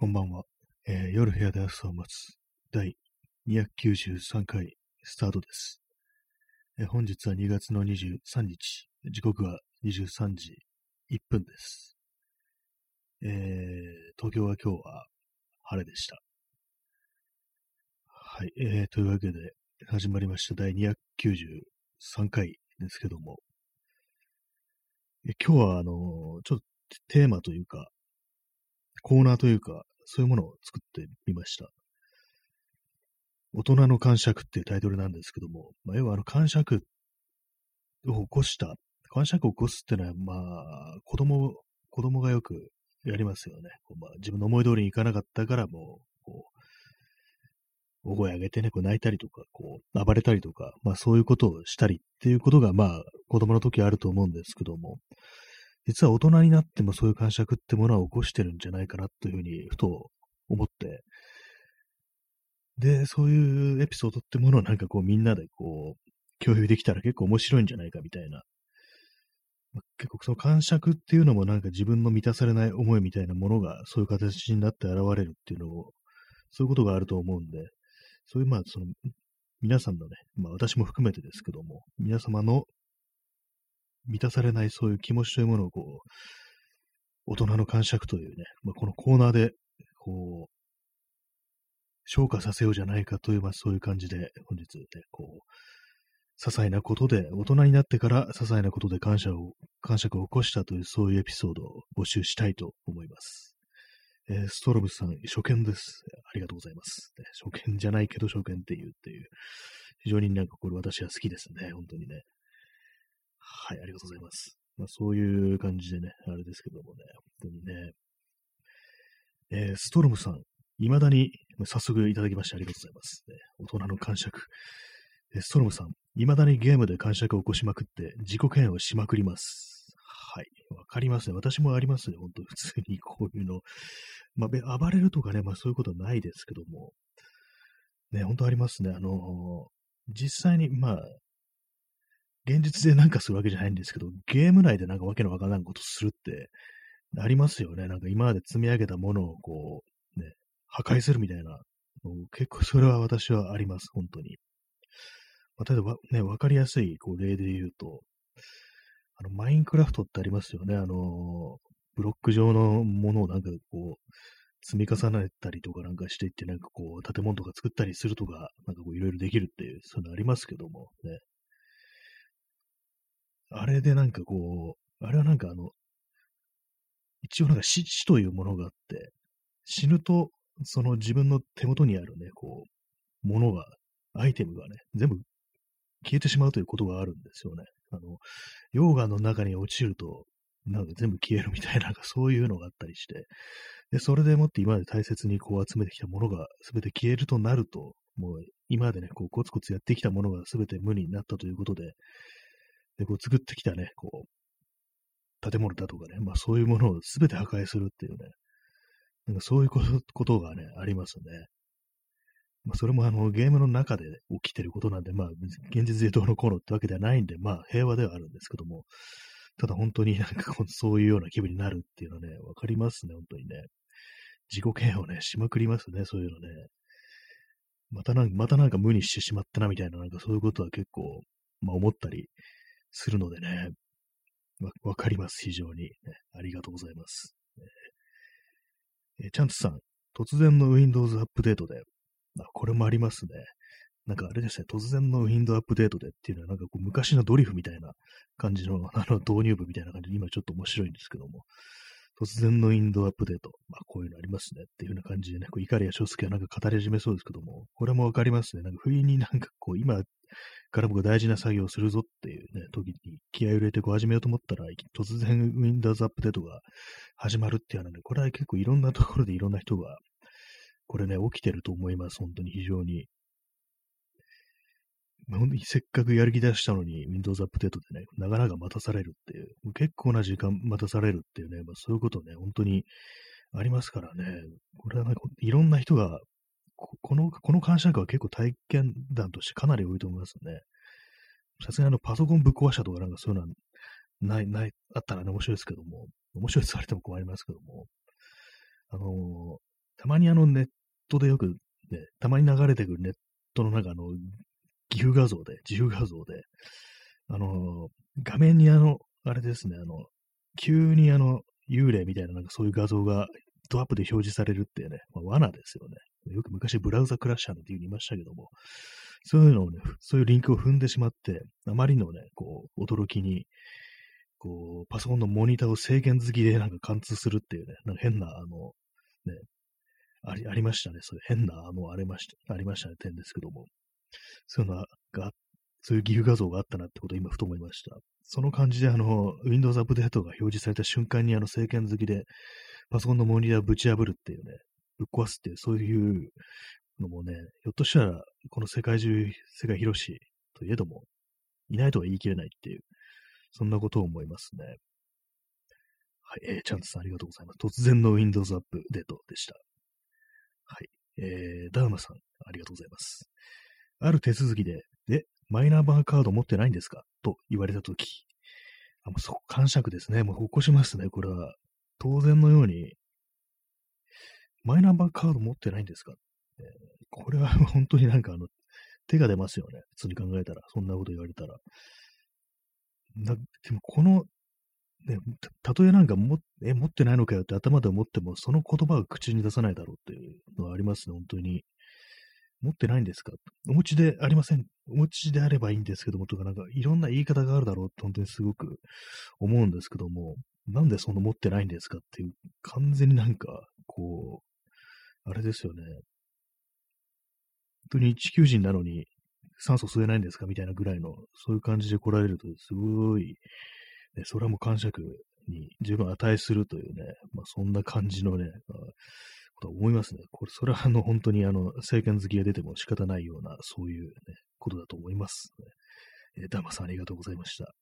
こんばんは。えー夜部屋で朝を待つ第293回スタートです。えー本日は2月の23日、時刻は23時1分です。えー東京は今日は晴れでした。はい、えーというわけで始まりました第293回ですけども、え今日はあのちょっとテーマというか、コーナーというか、そういうものを作ってみました。大人の感触っていうタイトルなんですけども、まあ、要はあの感触を起こした、感触を起こすっていうのは、まあ、子供、子供がよくやりますよね。まあ、自分の思い通りにいかなかったから、もう、こう、大声上げてね、こう泣いたりとか、こう、暴れたりとか、まあそういうことをしたりっていうことが、まあ、子供の時あると思うんですけども、実は大人になってもそういう感触ってものは起こしてるんじゃないかなというふうに、ふと思って、で、そういうエピソードってものをなんかこうみんなでこう、共有できたら結構面白いんじゃないかみたいな。結構その感触っていうのもなんか自分の満たされない思いみたいなものがそういう形になって現れるっていうのを、そういうことがあると思うんで、そういうまあその、皆さんのね、まあ私も含めてですけども、皆様の満たされないそういう気持ちというものをこう、大人の感触というね、まあ、このコーナーで、こう、消化させようじゃないかという、まあそういう感じで、本日ね、こう、些細なことで、大人になってから些細なことで感謝を、感触を起こしたという、そういうエピソードを募集したいと思います。えーストロムさん、初見です。ありがとうございます。初見じゃないけど初見っていうっていう、非常になんかこれ私は好きですね、本当にね。はい、ありがとうございます。まあ、そういう感じでね、あれですけどもね、本当にね。えーストロムさん、未だに、早速いただきましてありがとうございます。ね大人の感触。えーストロムさん、未だにゲームで感触を起こしまくって、自己嫌悪をしまくります。はい。わかりますね。私もありますね。本当普通にこういうの。まあ、暴れるとかね、まあそういうことはないですけども。ね、本当ありますね。あのー実際に、まあ、現実でなんかするわけじゃないんですけど、ゲーム内でなんかわけのわからないことするって、ありますよね。なんか今まで積み上げたものをこう、ね、破壊するみたいな。結構それは私はあります、本当に。まあ、例えばね、わかりやすいこう例で言うと、あの、マインクラフトってありますよね。あの、ブロック状のものをなんかこう、積み重ねたりとかなんかしていって、なんかこう、建物とか作ったりするとか、なんかこう、いろいろできるっていう、そういうのありますけども、ね。あれでなんかこう、あれはなんかあの、一応なんか死死というものがあって、死ぬと、その自分の手元にあるね、こう、ものが、アイテムがね、全部消えてしまうということがあるんですよね。あの、溶岩の中に落ちると、なんか全部消えるみたいな、そういうのがあったりして、で、それでもって今まで大切にこう集めてきたものが全て消えるとなると、もう今までね、こうコツコツやってきたものが全て無になったということで、で、こう作ってきたね、こう、建物だとかね、まあそういうものを全て破壊するっていうね、なんかそういうことがね、ありますね。まあそれもあのゲームの中で起きてることなんで、まあ現実でどうのこうのってわけではないんで、まあ平和ではあるんですけども、ただ本当になんかこうそういうような気分になるっていうのはね、わかりますね、本当にね。自己嫌悪ね、しまくりますね、そういうのね。またなんか、またなんか無にしてしまったなみたいな、なんかそういうことは結構、まあ思ったりするのでね、わわかります、非常に、ね。ありがとうございます。えーチャンツさん、突然の Windows アップデートで、あ、これもありますね。なんかあれですね、突然の Windows アップデートでっていうのは、なんかこう昔のドリフみたいな感じの、あの導入部みたいな感じで、今ちょっと面白いんですけども、突然の Windows アップデート、まあこういうのありますねっていうような感じでね、こう怒りや翔介はなんか語り始めそうですけども、これもわかりますね。なんか不意になんかこう今から僕大事な作業をするぞっていうね、時に気合を入れてこう始めようと思ったら、突然 Windows アップデートが始まるっていうのはね、これは結構いろんなところでいろんな人が、これね、起きてると思います。本当に非常に。本当にせっかくやる気出したのに Windows アップデートでね、なかなか待たされるっていう、う結構な時間待たされるっていうね、まあ、そういうことね、本当にありますからね、これはなんかいろんな人が、この、この感触は結構体験談としてかなり多いと思いますね。さすがにあのパソコンぶっ壊したとかなんかそういうのはない、ない、あったらね、面白いですけども、面白いって言われても困りますけども、あのたまにあのネットでよくね、たまに流れてくるネットの中の岐阜画像で、自由画像で、あの、画面にあの、あれですね、あの、急にあの、幽霊みたいななんかそういう画像がドアップで表示されるっていうね、まあ、罠ですよね。よく昔ブラウザクラッシャーなんて言いましたけども、そういうのをね、そういうリンクを踏んでしまって、あまりのね、こう、驚きに、こう、パソコンのモニターを制限好きでなんか貫通するっていうね、なんか変な、あの、ね、あり、ありましたね。そういう変な、あの、ありました、ありましたね、点ですけども。そういうのが、そういう岐阜画像があったなってことを今ふと思いました。その感じで、あの、Windows アップデートが表示された瞬間に、あの、政権好きで、パソコンのモニターをぶち破るっていうね、ぶっ壊すって、そういうのもね、ひょっとしたら、この世界中、世界広しといえども、いないとは言い切れないっていう、そんなことを思いますね。はい、えー、チャンツさんありがとうございます。突然の Windows アップデートでした。はい、えー、ダーマさん、ありがとうございます。ある手続きで、え、マイナンバーカード持ってないんですか？と言われたとき、あ、もうそ、感触ですね。もう起こしますね、これは。当然のように、マイナンバーカード持ってないんですか、えー、これは本当になんかあの、手が出ますよね。普通に考えたら。そんなこと言われたら。なでもこの、ね、たとえなんかも、え、持ってないのかよって頭で思っても、その言葉を口に出さないだろうっていうのはありますね、本当に。持ってないんですか？お持ちでありません。お持ちであればいいんですけども、とか、なんかいろんな言い方があるだろうって本当にすごく思うんですけども、なんでその持ってないんですかっていう、完全になんか、こう、あれですよね。本当に地球人なのに酸素吸えないんですか？みたいなぐらいの、そういう感じで来られると、すごい、ね、それはもう感触に十分値するというね、まあそんな感じのね、まあ、と思いますね。これ、それはあの、本当にあの、政権好きが出ても仕方ないような、そういう、ね、ことだと思います、えー、ダマさんありがとうございました。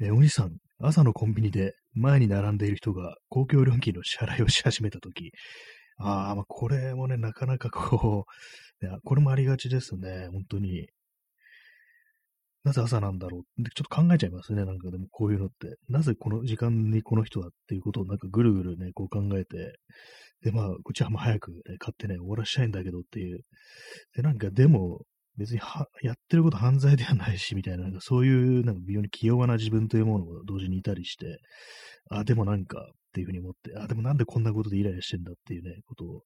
えー、お兄さん、朝のコンビニで前に並んでいる人が公共料金の支払いをし始めたとき、ああ、まあ、これもね、なかなかこう、いや、これもありがちですね、本当に。なぜ朝なんだろう？ちょっと考えちゃいますね。なんかでもこういうのって。なぜこの時間にこの人はっていうことをなんかぐるぐるね、こう考えて、で、まあ、こっちはもう早く、ね、買ってね、終わらしたいんだけどっていう。で、なんかでも、別にはやってること犯罪ではないし、みたいな、なんかそういうなんか微妙に器用な自分というものも同時にいたりして、あ、でもなんか、っていうふうに思って、あ、でもなんでこんなことでイライラしてんだっていうね、ことを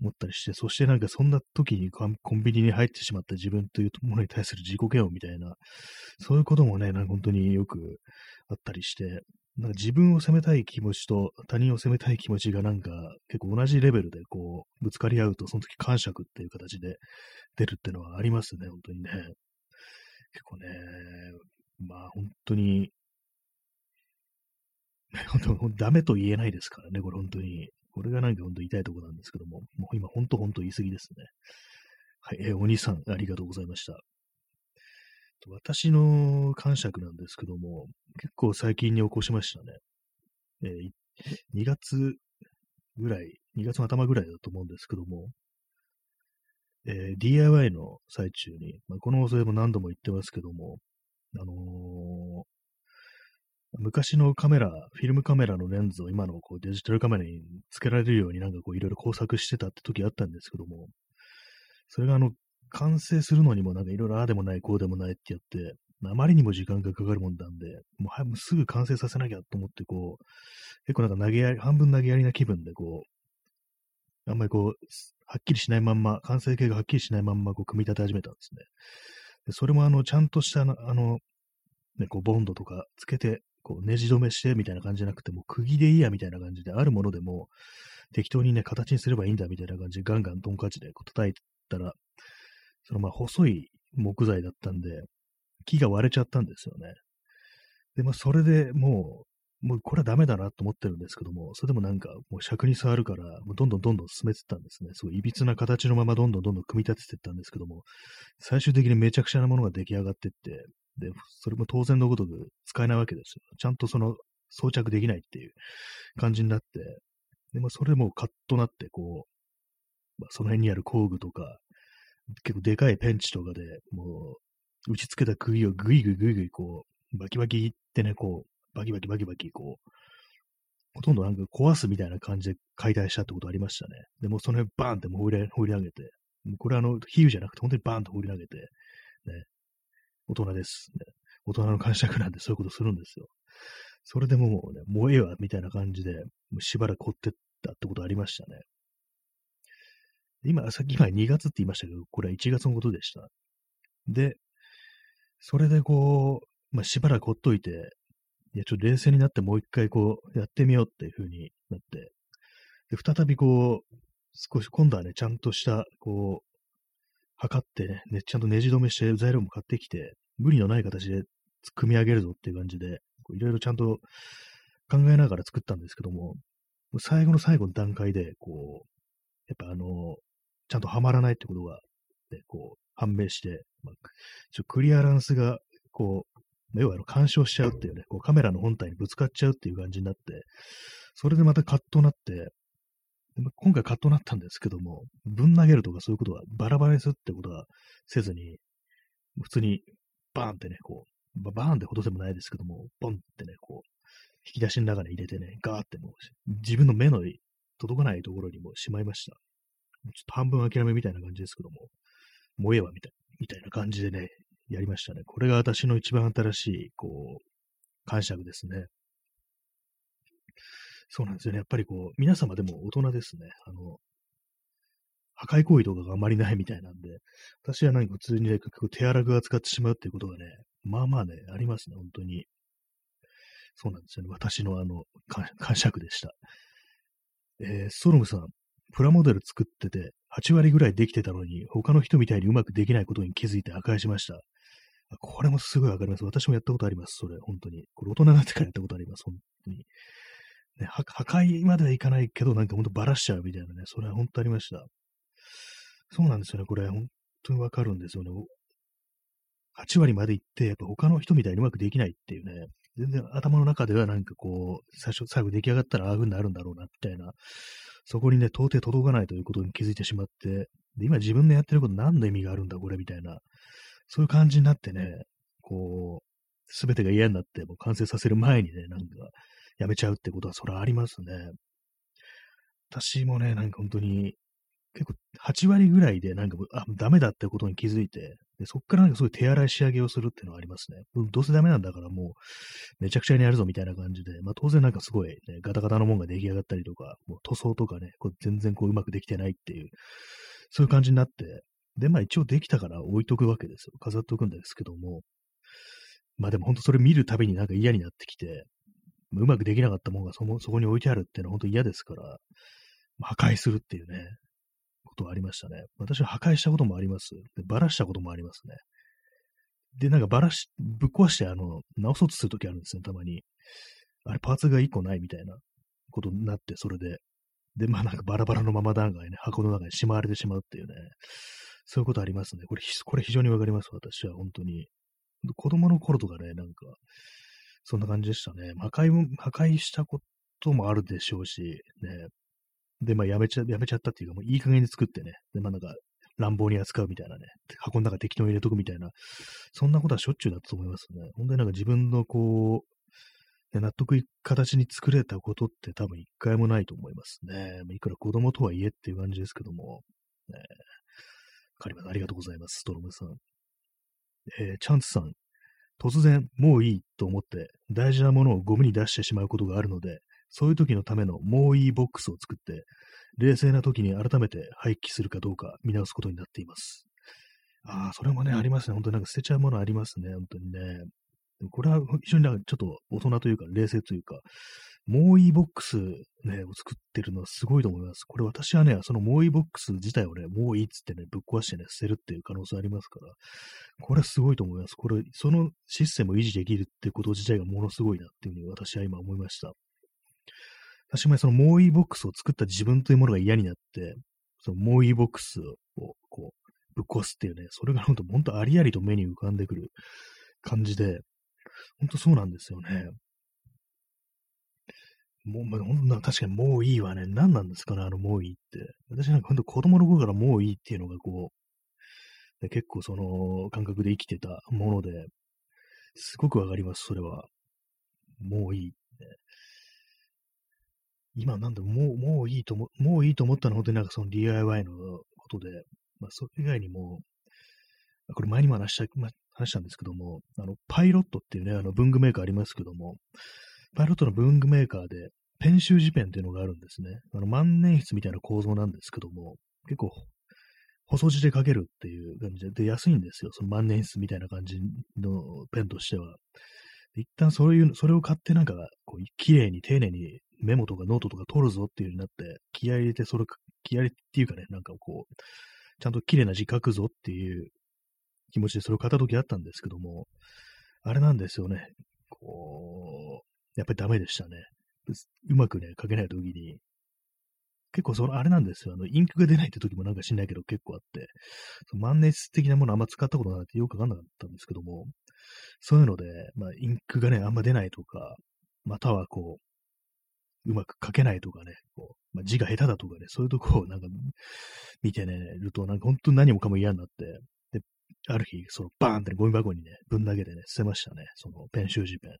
思ったりして、そしてなんかそんな時にコンビニに入ってしまった自分というものに対する自己嫌悪みたいな、そういうこともね、なんか本当によくあったりして、なんか自分を責めたい気持ちと他人を責めたい気持ちがなんか結構同じレベルでこうぶつかり合うとその時感触っていう形で出るっていうのはありますね、本当にね。結構ね、まあ本当に本当、ダメと言えないですからね、これ本当に。これがなんか本当痛いところなんですけども、もう今本当本当言い過ぎですね。はい、えー、お兄さん、ありがとうございました。私の感触なんですけども、結構最近に起こしましたね。えー、2月ぐらい、2月の頭ぐらいだと思うんですけども、えー、DIY の最中に、まあ、この放送でも何度も言ってますけども、あのー、昔のカメラ、フィルムカメラのレンズを今のこうデジタルカメラに付けられるようになんかこういろいろ工作してたって時あったんですけども、それがあの、完成するのにもなんかいろいろああでもない、こうでもないってやって、あまりにも時間がかかるもんなんで、もうすぐ完成させなきゃと思ってこう、結構なんか投げやり、半分投げやりな気分でこう、あんまりこう、はっきりしないまんま、完成形がはっきりしないまんまこう組み立て始めたんですね。でそれもあの、ちゃんとしたあの、ね、こう、ボンドとかつけて、こう、ネジ止めしてみたいな感じじゃなくて、もう釘でいいやみたいな感じで、あるものでも適当にね、形にすればいいんだみたいな感じで、ガンガントンカチでこう叩いたら、そのまあ細い木材だったんで、木が割れちゃったんですよね。で、まあそれでもう、もうこれはダメだなと思ってるんですけども、それでもなんかもう尺に触るから、もうどんどんどんどん進めてったんですね。すごい歪な形のままどんどんどんどん組み立ててったんですけども、最終的にめちゃくちゃなものが出来上がってって、で、それも当然のごとく使えないわけですよ。ちゃんとその装着できないっていう感じになって、で、まあ、それでもうカッとなって、こう、まあ、その辺にある工具とか、結構でかいペンチとかでもう、打ち付けた釘をぐいぐいぐいぐいこう、バキバキってね、こう、バキバキバキバキこう、ほとんどなんか壊すみたいな感じで解体したってことありましたね。でもその辺バーンってもう放り放り上げて、これあの、比喩じゃなくて本当にバーンと放り上げて、ね、大人です、ね。大人の感触なんでそういうことするんですよ。それでもうね、もうええわ、みたいな感じで、もうしばらく凝ってったってことありましたね。今、さっき今2月って言いましたけど、これは1月のことでした。で、それでこう、まあ、しばらくほっといて、いや、ちょっと冷静になってもう一回こう、やってみようっていう風になって、で、再びこう、少し今度はね、ちゃんとした、こう、測ってね、ちゃんとネジ止めして材料も買ってきて、無理のない形で組み上げるぞっていう感じで、いろいろちゃんと考えながら作ったんですけども、最後の最後の段階で、こう、やっぱあの、ちゃんとはまらないってことが、ね、こう、判明して、まあ、ちょクリアランスが、こう、要は干渉しちゃうっていうね、こうカメラの本体にぶつかっちゃうっていう感じになって、それでまたカットなって、今回カットなったんですけども、ぶん投げるとかそういうことはバラバラにするってことはせずに、普通にバーンってね、こう、バーンってほどでもないですけども、ボンってね、こう、引き出しの中に入れてね、ガーってもう、自分の目の届かないところにもしまいました。ちょっと半分諦めみたいな感じですけども、もうええわ、みたいみたいな感じでね、やりましたね。これが私の一番新しい、こう、感触ですね。そうなんですよね。やっぱりこう、皆様でも大人ですね。あの、破壊行為とかがあまりないみたいなんで、私は何か普通にね、結構手荒く扱ってしまうっていうことがね、まあまあね、ありますね、本当に。そうなんですよね。私のあの、感触でした。えー、ストロムさん、プラモデル作ってて、8割ぐらいできてたのに、他の人みたいにうまくできないことに気づいて破壊しました。これもすごいわかります。私もやったことあります。それ、本当に。これ大人になってからやったことあります。本当に。ね、破壊まではいかないけど、なんかほんとバラしちゃうみたいなね。それは本当ありました。そうなんですよね。これ、本当にわかるんですよね。8割まで行って、やっぱ他の人みたいにうまくできないっていうね。全然頭の中ではなんかこう、最初、最後出来上がったらああいう風になるんだろうな、みたいな。そこにね、到底届かないということに気づいてしまって、で、今自分でやってること何の意味があるんだ、これ、みたいな。そういう感じになってね、こう、すべてが嫌になって、もう完成させる前にね、なんか、やめちゃうってことは、それはありますね。私もね、なんか本当に、結構8割ぐらいでなんか、あ、ダメだってことに気づいて、でそっからなんかそうい手洗い仕上げをするっていうのはありますね。どうせダメなんだからもう、めちゃくちゃにやるぞみたいな感じで、まあ当然なんかすごい、ね、ガタガタのもんが出来上がったりとか、もう塗装とかね、こう全然こううまくできてないっていう、そういう感じになって、で、まあ一応できたから置いとくわけですよ。飾っておくんですけども、まあでも本当それ見るたびになんか嫌になってきて、うまくできなかったものがそそこに置いてあるっていうのは本当嫌ですから、破壊するっていうね、ことありましたね。私は破壊したこともあります。でバラしたこともありますね。で、なんかバラし、ぶっ壊して、あの、直そうとするときあるんですね、たまに。あれ、パーツが1個ないみたいなことになって、それで。で、まあなんかバラバラのまま段階ね、箱の中にしまわれてしまうっていうね。そういうことありますね。これ、これ非常にわかります、私は、本当に。子供の頃とかね、なんか、そんな感じでしたね。破壊も、破壊したこともあるでしょうし、ね。で、まあ、やめちゃ、やめちゃったっていうか、もういい加減に作ってね。で、まあなんか、乱暴に扱うみたいなね。箱の中適当に入れとくみたいな。そんなことはしょっちゅうだったと思いますね。本当になんか自分のこう、納得いく形に作れたことって多分一回もないと思いますね。いくら子供とはいえっていう感じですけども。ね、かります。ありがとうございます。ストロムさん。えー、チャンツさん。突然、もういいと思って大事なものをゴミに出してしまうことがあるので、そういう時のためのもういいボックスを作って、冷静な時に改めて廃棄するかどうか見直すことになっています。ああ、それもね、ありますね。本当になんか捨てちゃうものありますね。本当にね。これは非常になんかちょっと大人というか、冷静というか、もういいボックスね、を作ってるのはすごいと思います。これ私はね、そのもういいボックス自体をね、もういいっつってね、ぶっ壊してね、捨てるっていう可能性ありますから、これはすごいと思います。これ、そのシステムを維持できるってこと自体がものすごいなっていうふうに私は今思いました。私もそのもういいボックスを作った自分というものが嫌になって、そのもういいボックスをこう、ぶっ壊すっていうね、それが本当、本当ありありと目に浮かんでくる感じで、本当そうなんですよね。もう、まあ、ほんと確かにもういいわね。何なんですかね、あのもういいって。私なんか本当子供の頃からもういいっていうのがこう、結構その感覚で生きてたもので、すごくわかります、それは。もういい、ね。今なんだもう、もういいとも、もういいと思ったのは本当になんかその DIY のことで、まあそれ以外にも、これ前にも話した、まあ、話したんですけども、あの、パイロットっていうね、あの文具メーカーありますけども、パイロットの文具メーカーで、ペン習字ペンっていうのがあるんですね。あの万年筆みたいな構造なんですけども、結構細字で書けるっていう感じで、で、安いんですよ。その万年筆みたいな感じのペンとしては。一旦そういう、それを買ってなんか、こう、綺麗に丁寧にメモとかノートとか取るぞっていう風になって、気合入れて、それ、気合っていうかね、なんかこう、ちゃんと綺麗な字書くぞっていう気持ちでそれを買った時あったんですけども、あれなんですよね。こう、やっぱりダメでしたね。うまくね、書けない時に、結構その、あれなんですよ。あの、インクが出ないって時もなんか知んないけど結構あって、万年筆的なものあんま使ったことなくてよくわかんなかったんですけども、そういうので、まあ、インクがね、あんま出ないとか、またはこう、うまく書けないとかね、こうまあ、字が下手だとかね、そういうとこをなんか見てね、ると、なんか本当に何もかも嫌になって、で、ある日、そのバーンって、ね、ゴミ箱にね、ぶん投げてね、捨てましたね。そのペン習字ペン。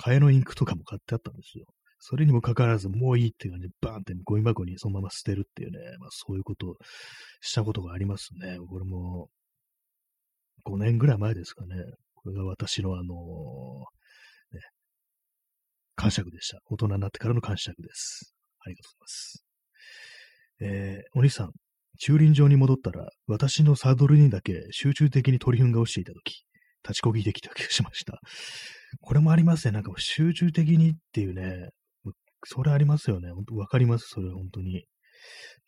替えのインクとかも買ってあったんですよ。それにもかかわらず、もういいって感じで、バーンってゴミ箱にそのまま捨てるっていうね、まあそういうことをしたことがありますね。これも、5年ぐらい前ですかね。これが私のあのー、感触でした。大人になってからの感触です。ありがとうございます。えー、お兄さん、駐輪場に戻ったら、私のサドルにだけ集中的に鳥糞が落ちていたとき、立ちこぎできた気がしました。これもありますね。なんか集中的にっていうね、それありますよね。本当わかります。それ本当に。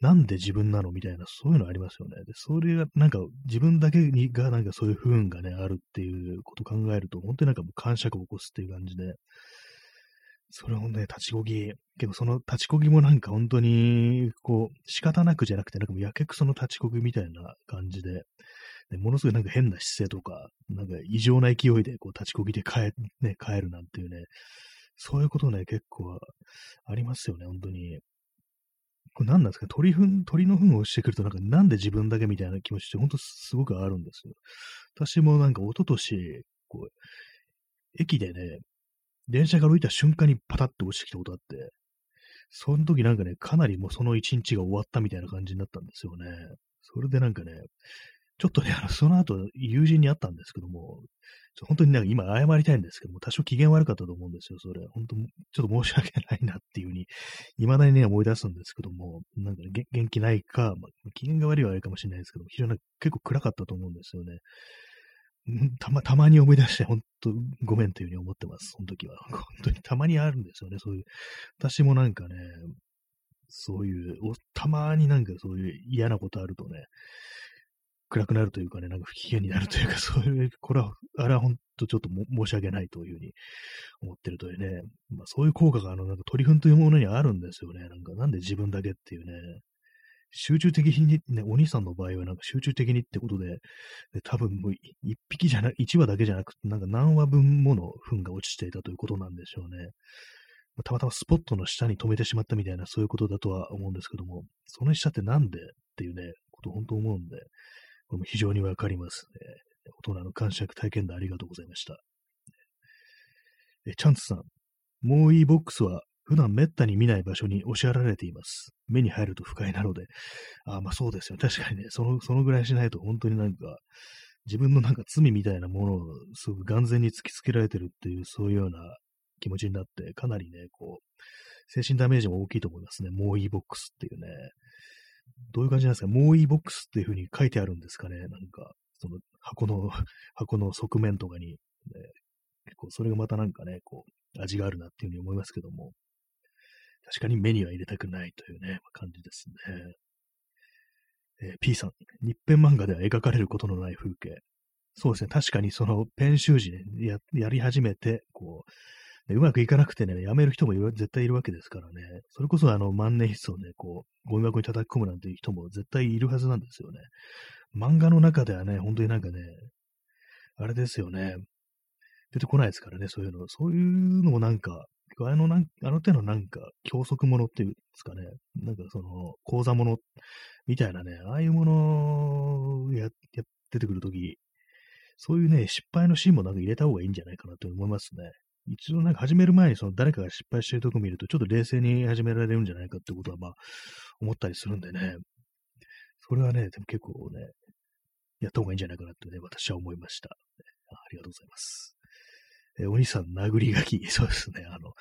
なんで自分なのみたいな、そういうのありますよね。で、それが、なんか、自分だけにが、なんかそういう不運がね、あるっていうことを考えると、本当になんかもう感触を起こすっていう感じで、それをね、立ちこぎ、結構その立ちこぎもなんか本当に、こう、仕方なくじゃなくて、なんかもうやけくその立ちこぎみたいな感じで、でものすごいなんか変な姿勢とか、なんか異常な勢いでこう立ちこぎで帰,、ね、帰るなんていうね、そういうことね、結構ありますよね、本当に。これ何なんですか？鳥糞、鳥の糞をしてくると、なんかなんで自分だけみたいな気持ちって、ほんとすごくあるんですよ。私もなんか一昨年、こう、駅でね、電車が歩いた瞬間にパタッと落ちてきたことあって、その時なんかね、かなりもうその一日が終わったみたいな感じになったんですよね。それでなんかね、ちょっとね、あの、その後、友人に会ったんですけども、本当になんか今謝りたいんですけども、多少機嫌悪かったと思うんですよ、それ。本当、ちょっと申し訳ないなっていうふうに、未だにね、思い出すんですけども、なんか、ね、元気ないか、まあ、機嫌が悪いはあれかもしれないですけども、非常に結構暗かったと思うんですよね。たま、たまに思い出して、本当ごめんというふうに思ってます、その時は。本当にたまにあるんですよね、そういう。私もなんかね、そういう、たまになんかそういう嫌なことあるとね、暗くなるというかね、なんか不機嫌になるというか、そういう、これは、あれは本当ちょっと申し訳ないというふうに思ってるというね、まあそういう効果があの、なんか鳥糞というものにあるんですよね。なんかなんで自分だけっていうね、集中的にね、お兄さんの場合はなんか集中的にってことで、で多分もう一匹じゃな、一羽だけじゃなくて、なんか何羽分もの糞が落ちていたということなんでしょうね。たまたまスポットの下に止めてしまったみたいな、そういうことだとは思うんですけども、その下ってなんでっていうね、こと本当思うんで、これも非常にわかりますね。大人の感触体験談ありがとうございました。えチャンツさん、もういいボックスは普段めったに見ない場所に押しやられています。目に入ると不快なので。あまあそうですよ。確かにね、その、そのぐらいしないと本当になんか、自分のなんか罪みたいなものをすごく眼前に突きつけられてるっていう、そういうような気持ちになって、かなりね、こう、精神ダメージも大きいと思いますね。もういいボックスっていうね。どういう感じなんですか？もういいボックスっていう風に書いてあるんですかね？なんか、その箱の、箱の側面とかに、ね、結構それがまたなんかね、こう、味があるなっていう風に思いますけども、確かに目には入れたくないというね、感じですね。えー、P さん、日編漫画では描かれることのない風景。そうですね、確かにそのペン習字ね、ややり始めて、こう、うまくいかなくてね、やめる人も絶対いるわけですからね。それこそあの万年筆をね、こう、ゴミ箱に叩き込むなんていう人も絶対いるはずなんですよね。漫画の中ではね、本当になんかね、あれですよね。出てこないですからね、そういうの。そういうのもなんか、あのなんあの手のなんか、教則ものっていうんですかね。なんかその、講座ものみたいなね、ああいうものや、や出てくるとき、そういうね、失敗のシーンもなんか入れた方がいいんじゃないかなと思いますね。一度なんか始める前にその誰かが失敗してるとこ見ると、ちょっと冷静に始められるんじゃないかってことは、まあ、思ったりするんでね。それはね、でも結構ね、やった方がいいんじゃないかなってね、私は思いました。ありがとうございます。えお兄さん、殴り書き、そうですね、あの、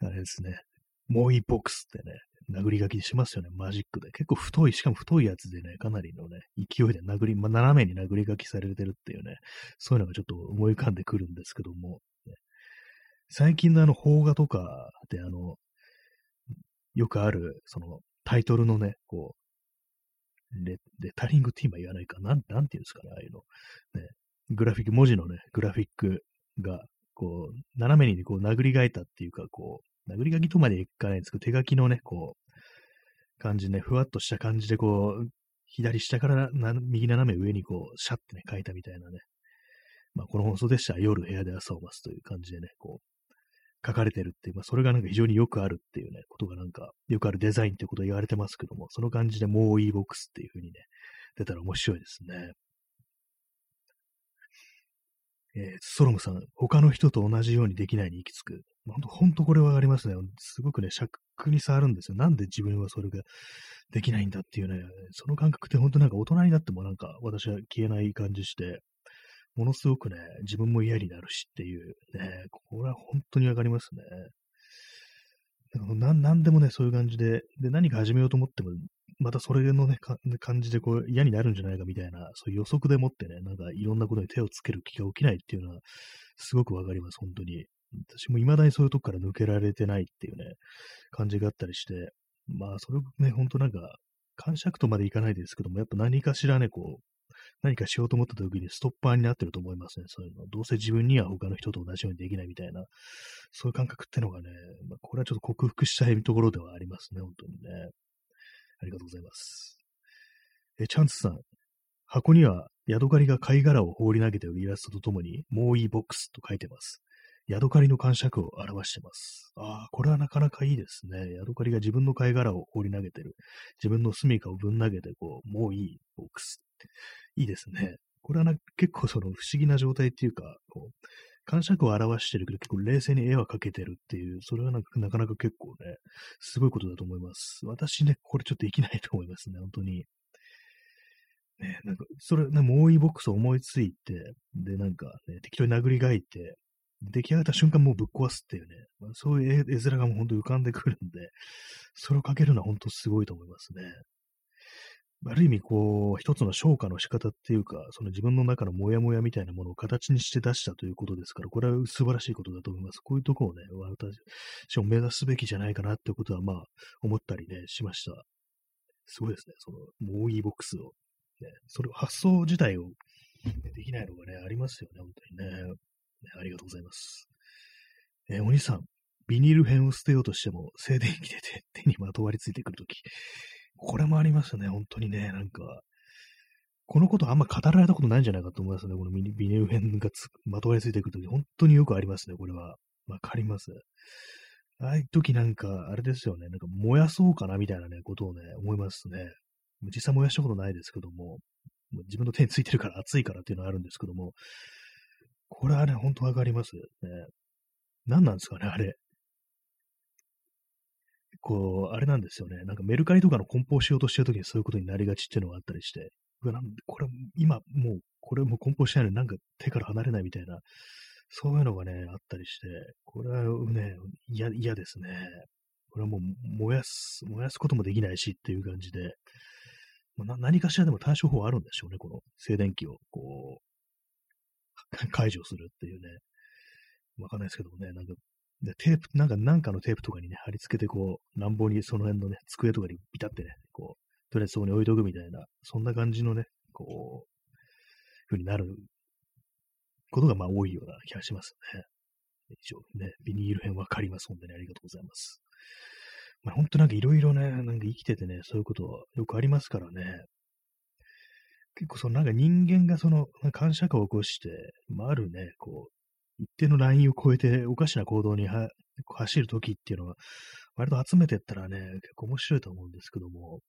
あれですね、もういいボックスってね、殴り書きしますよね、マジックで。結構太い、しかも太いやつでね、かなりのね、勢いで殴り、まあ、斜めに殴り書きされてるっていうね、そういうのがちょっと思い浮かんでくるんですけども、ね、最近のあの、邦画とかであの、よくある、その、タイトルのね、こう、レレタリングティーマ言わないか、なん、なんていうんですかね、ああいうの。ね、グラフィック、文字のね、グラフィックが、こう、斜めにこう殴り書いたっていうか、こう、殴り書きとまでいかないんですけど、手書きのね、こう、感じね、ふわっとした感じで、こう、左下からな右斜め上にこう、シャッてね、書いたみたいなね。まあ、この放送でしたら夜部屋で朝を待つという感じでね、こう、書かれてるっていう、まあ、それがなんか非常によくあるっていうね、ことがなんか、よくあるデザインってことを言われてますけども、その感じでもういいボックスっていう風にね、出たら面白いですね。えー、ストロムさん、他の人と同じようにできないに行き着く。ほんと、ほんとこれはありますね。すごくね、尺に触るんですよ。なんで自分はそれができないんだっていうね、その感覚って本当なんか大人になってもなんか私は消えない感じして、ものすごくね、自分も嫌になるしっていうね、これは本当にわかりますね。ななんでもね、そういう感じで、で、何か始めようと思っても、またそれのね、感じでこう嫌になるんじゃないかみたいな、そういう予測でもってね、なんかいろんなことに手をつける気が起きないっていうのは、すごくわかります、本当に。私も未だにそういうとこから抜けられてないっていうね、感じがあったりして、まあ、それね、本当なんか、感触とまでいかないですけども、やっぱ何かしらね、こう、何かしようと思った時にストッパーになってると思いますね。そういうの。どうせ自分には他の人と同じようにできないみたいな、そういう感覚ってのがね、まあ、これはちょっと克服したいところではありますね、本当にね。ありがとうございます。え、チャンスさん。箱には、ヤドカリが貝殻を放り投げているイラストとともに、もういいボックスと書いてます。ヤドカリの感触を表してます。ああ、これはなかなかいいですね。ヤドカリが自分の貝殻を放り投げてる。自分の住処をぶん投げて、こう、もういいボックスって。いいですね。これはな結構その不思議な状態っていうか、こう、感触を表してるけど、結構冷静に絵は描けてるっていう、それはなかなか結構ね、すごいことだと思います。私ね、これちょっとできないと思いますね、本当に。ね、なんか、それ、ね、もういいボックスを思いついて、で、なんかね、適当に殴り書いて、出来上がった瞬間もうぶっ壊すっていうね、まあ、そういう絵面がもう本当浮かんでくるんで、それを描けるのは本当すごいと思いますね。ある意味、こう、一つの消化の仕方っていうか、その自分の中のモヤモヤみたいなものを形にして出したということですから、これは素晴らしいことだと思います。こういうとこをね、私も目指すべきじゃないかなってことは、まあ、思ったりね、しました。すごいですね。その、もういいボックスを、ね、それを発想自体を、できないのがね、ありますよね、本当にね。ねありがとうございます。えー、お兄さん、ビニール片を捨てようとしても、静電気で手にまとわりついてくるとき、これもありますね、本当にね、なんか、このことあんま語られたことないんじゃないかと思いますね。このビニール片がまとわりついてくるとき、本当によくありますね、これは。わかります。ああいう時なんか、あれですよね、なんか燃やそうかなみたいなね、ことをね、思いますね。実際燃やしたことないですけども、自分の手についてるから熱いからっていうのはあるんですけども、これはね、本当わかりますね。何なんですかね、あれ。こう、あれなんですよね。なんかメルカリとかの梱包しようとしてるときにそういうことになりがちっていうのがあったりして、うわ、なん、これ、今、もう、これも梱包しないのになんか手から離れないみたいな、そういうのがね、あったりして、これはね、嫌、嫌ですね。これはもう燃やす、燃やすこともできないしっていう感じで、まあ、何かしらでも対処法あるんでしょうね、この静電気を、こう、解除するっていうね。わかんないですけどもね、なんかで、テープ、なんか、なんかのテープとかにね、貼り付けて、こう、乱暴にその辺のね、机とかにビタってね、こう、とりあえずそこに置いとくみたいな、そんな感じのね、こう、ふうになることが、まあ、多いような気がしますね。以上ね、ビニール編わかります。本当にありがとうございます。まあ、本当なんかいろいろね、なんか生きててね、そういうことよくありますからね。結構そのなんか人間がその感謝化を起こして、まあ、あるね、こう、一定のラインを超えておかしな行動に走るときっていうのは、割と集めてったらね、結構面白いと思うんですけども、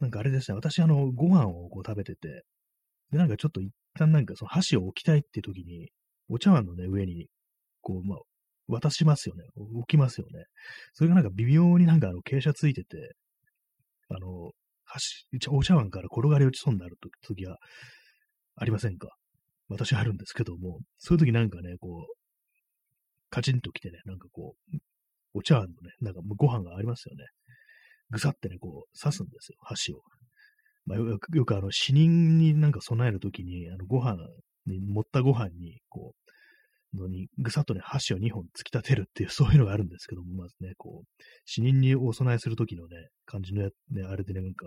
なんかあれですね、私あの、ご飯をこう食べてて、で、なんかちょっと一旦なんかその箸を置きたいって時に、お茶碗のね、上にこう、まあ、渡しますよね。置きますよね。それがなんか微妙になんかあの傾斜ついてて、あの、橋、お茶碗から転がり落ちそうになるときはありませんか？私あるんですけども、そういう時なんかね、こう、カチンと来てね、なんかこう、お茶碗のね、なんかご飯がありますよね。ぐさってね、こう、刺すんですよ、箸を。まあ、よく、よくあの、死人になんか備えるときに、あの、ご飯に、盛ったご飯に、こう、のに、ぐさっとね、箸を2本突き立てるっていう、そういうのがあるんですけども、まずね、こう、死人にお供えするときのね、感じのや、ね、あれでね、なんか、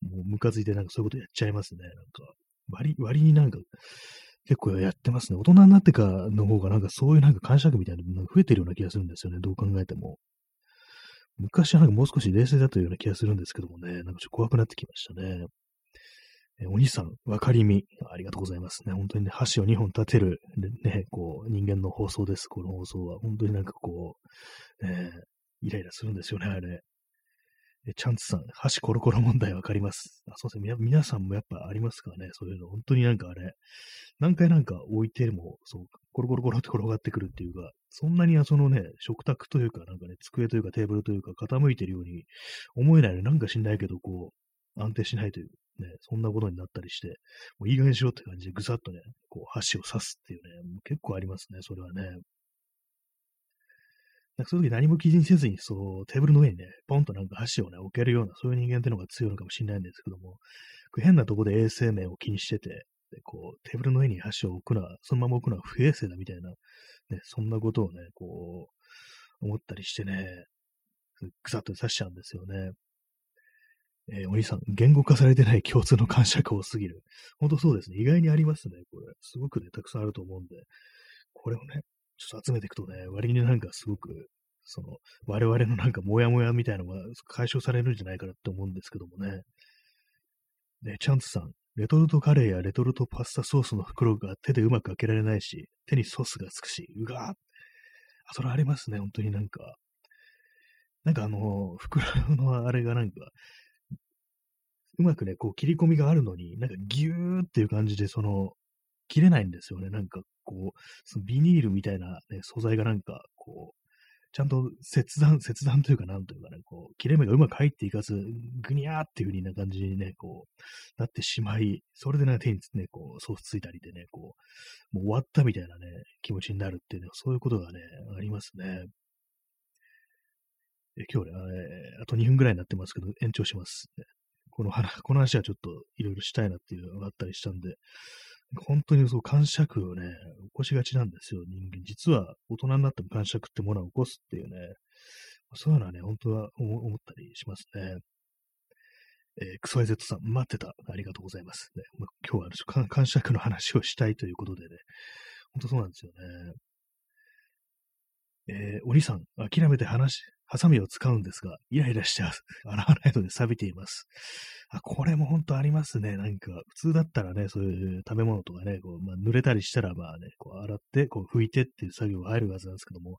もうムカついてなんかそういうことやっちゃいますね。なんか、割、割になんか、結構やってますね。大人になってからの方がなんかそういうなんか感触みたいなのが増えてるような気がするんですよね。どう考えても。昔はなんかもう少し冷静だというような気がするんですけどもね、なんかちょっと怖くなってきましたね。えお兄さん、わかりみ、ありがとうございますね。本当にね、箸を2本立てる、ね、こう、人間の放送です。この放送は。本当になんかこう、えー、イライラするんですよね、あれ。えチャンツさん、箸コロコロ問題わかります。あ、そうですね。皆さんもやっぱありますからね。そういうの。本当になんかあれ、何回なんか置いても、そう、コロコロコロって転がってくるっていうか、そんなにそのね、食卓というか、なんかね、机というかテーブルというか、傾いてるように思えないのなんかしんないけど、こう、安定しないという、ね、そんなことになったりして、もういい加減にしろって感じでぐさっとね、こう、箸を刺すっていうね、結構ありますね、それはね。なんかそういう時何も気にせずに、そう、テーブルの上にね、ポンとなんか箸をね、置けるような、そういう人間っていうのが強いのかもしれないんですけども、変なとこで衛生面を気にしてて、でこう、テーブルの上に箸を置くのは、そのまま置くのは不衛生だみたいな、ね、そんなことをね、こう、思ったりしてね、ぐさっと刺しちゃうんですよね。えー、お兄さん、言語化されてない共通の感触多すぎる。本当そうですね。意外にありますね、これ。すごくね、たくさんあると思うんで、これをね、ちょっと集めていくとね、割になんかすごく、その、我々のなんかモヤモヤみたいなのが解消されるんじゃないかなって思うんですけどもね。ね、チャンツさん、レトルトカレーやレトルトパスタソースの袋が手でうまく開けられないし、手にソースがつくし、うがーあ、それありますね、本当になんか。なんかあの、袋のあれがなんか、うまくね、こう切り込みがあるのに、なんかギューっていう感じで、その、切れないんですよね。なんかこう、そのビニールみたいな、ね、素材がなんか、こう、ちゃんと切断、切断というか、なんというかね、こう、切れ目がうまく入っていかず、ぐにゃーっていう風な感じにね、こう、なってしまい、それでね、手にね、こう、ソースついたりでね、こう、もう終わったみたいなね、気持ちになるっていうね、そういうことがね、ありますね。え今日ね、あと2分ぐらいになってますけど、延長します、この話、この話はちょっといろいろしたいなっていうのがあったりしたんで、本当にそう、感触をね、起こしがちなんですよ、人間。実は、大人になっても感触ってものを起こすっていうね、そういうのはね、本当は思ったりしますね。えー、クソエゼットさん、待ってた。ありがとうございます。ね、ま今日は感触の話をしたいということでね、本当そうなんですよね。えー、お兄さん、諦めて話、ハサミを使うんですが、イライラして洗わないので錆びています。あ、これも本当ありますね。なんか、普通だったらね、そういう食べ物とかね、こう、まあ、濡れたりしたら、まあね、こう、洗って、こう、拭いてっていう作業が入るはずなんですけども、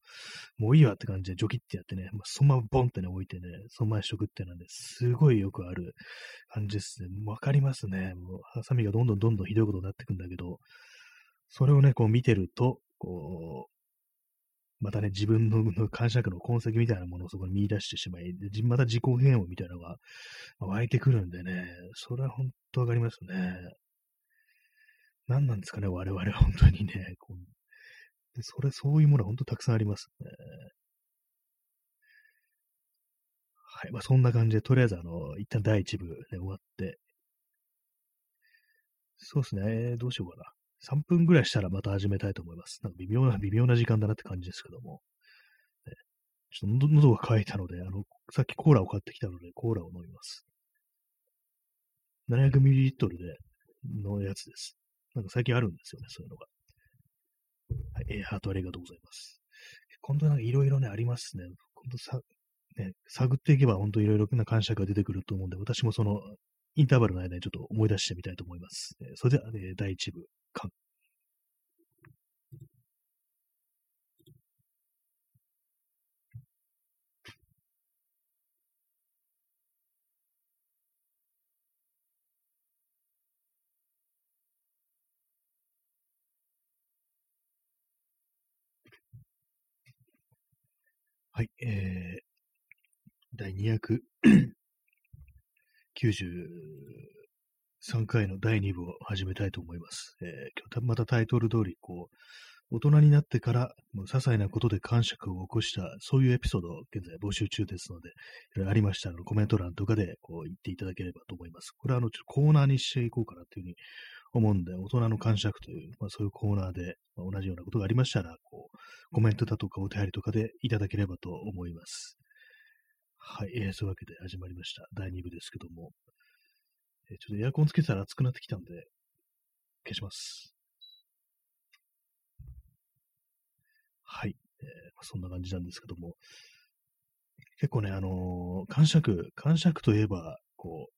もういいわって感じで、ジョキってやってね、まあ、そのままボンってね、置いてね、そのまましとくってなんで、すごいよくある感じですね。わかりますね。もう、ハサミがどんどんどんどんひどいことになってくんだけど、それをね、こう見てると、こう、またね、自分の感触の痕跡みたいなものをそこに見出してしまい、でまた自己嫌悪みたいなのが湧いてくるんでね、それは本当わかりますね。何なんですかね、我々は 本当にね。こうそれ、そういうものは本当たくさんありますね。はい。まあ、そんな感じで、とりあえず、あの、一旦第一部ね、終わって、そうですね、どうしようかな。3分ぐらいしたらまた始めたいと思います。なんか微妙な、微妙な時間だなって感じですけども。ね、ちょっと喉が渇いたので、あの、さっきコーラを買ってきたので、コーラを飲みます。700ml で、のやつです。なんか最近あるんですよね、そういうのが。はい、えー、ハートありがとうございます。今度なんかいろいろね、ありますね。今度さ、ね、探っていけば本当いろいろな感触が出てくると思うんで、私もそのインターバルの間にちょっと思い出してみたいと思います。えー、それでは、えー、第1部、はい、えー、第93回の第2部を始めたいと思います。えー、今日またタイトル通り、こう、大人になってから、もう些細なことで感触を起こした、そういうエピソードを現在募集中ですので、ありましたらコメント欄とかでこう言っていただければと思います。これはあの、ちょっとコーナーにしていこうかなというふうに思うんで、大人の感触という、まあ、そういうコーナーで、まあ、同じようなことがありましたら、こう、コメントだとかお便りとかでいただければと思います。はい、えー、そういうわけで始まりました。第2部ですけども、えー、ちょっとエアコンつけてたら暑くなってきたんで、消します。はい、えー、そんな感じなんですけども、結構ね、あのー、感触、感触といえば、こう、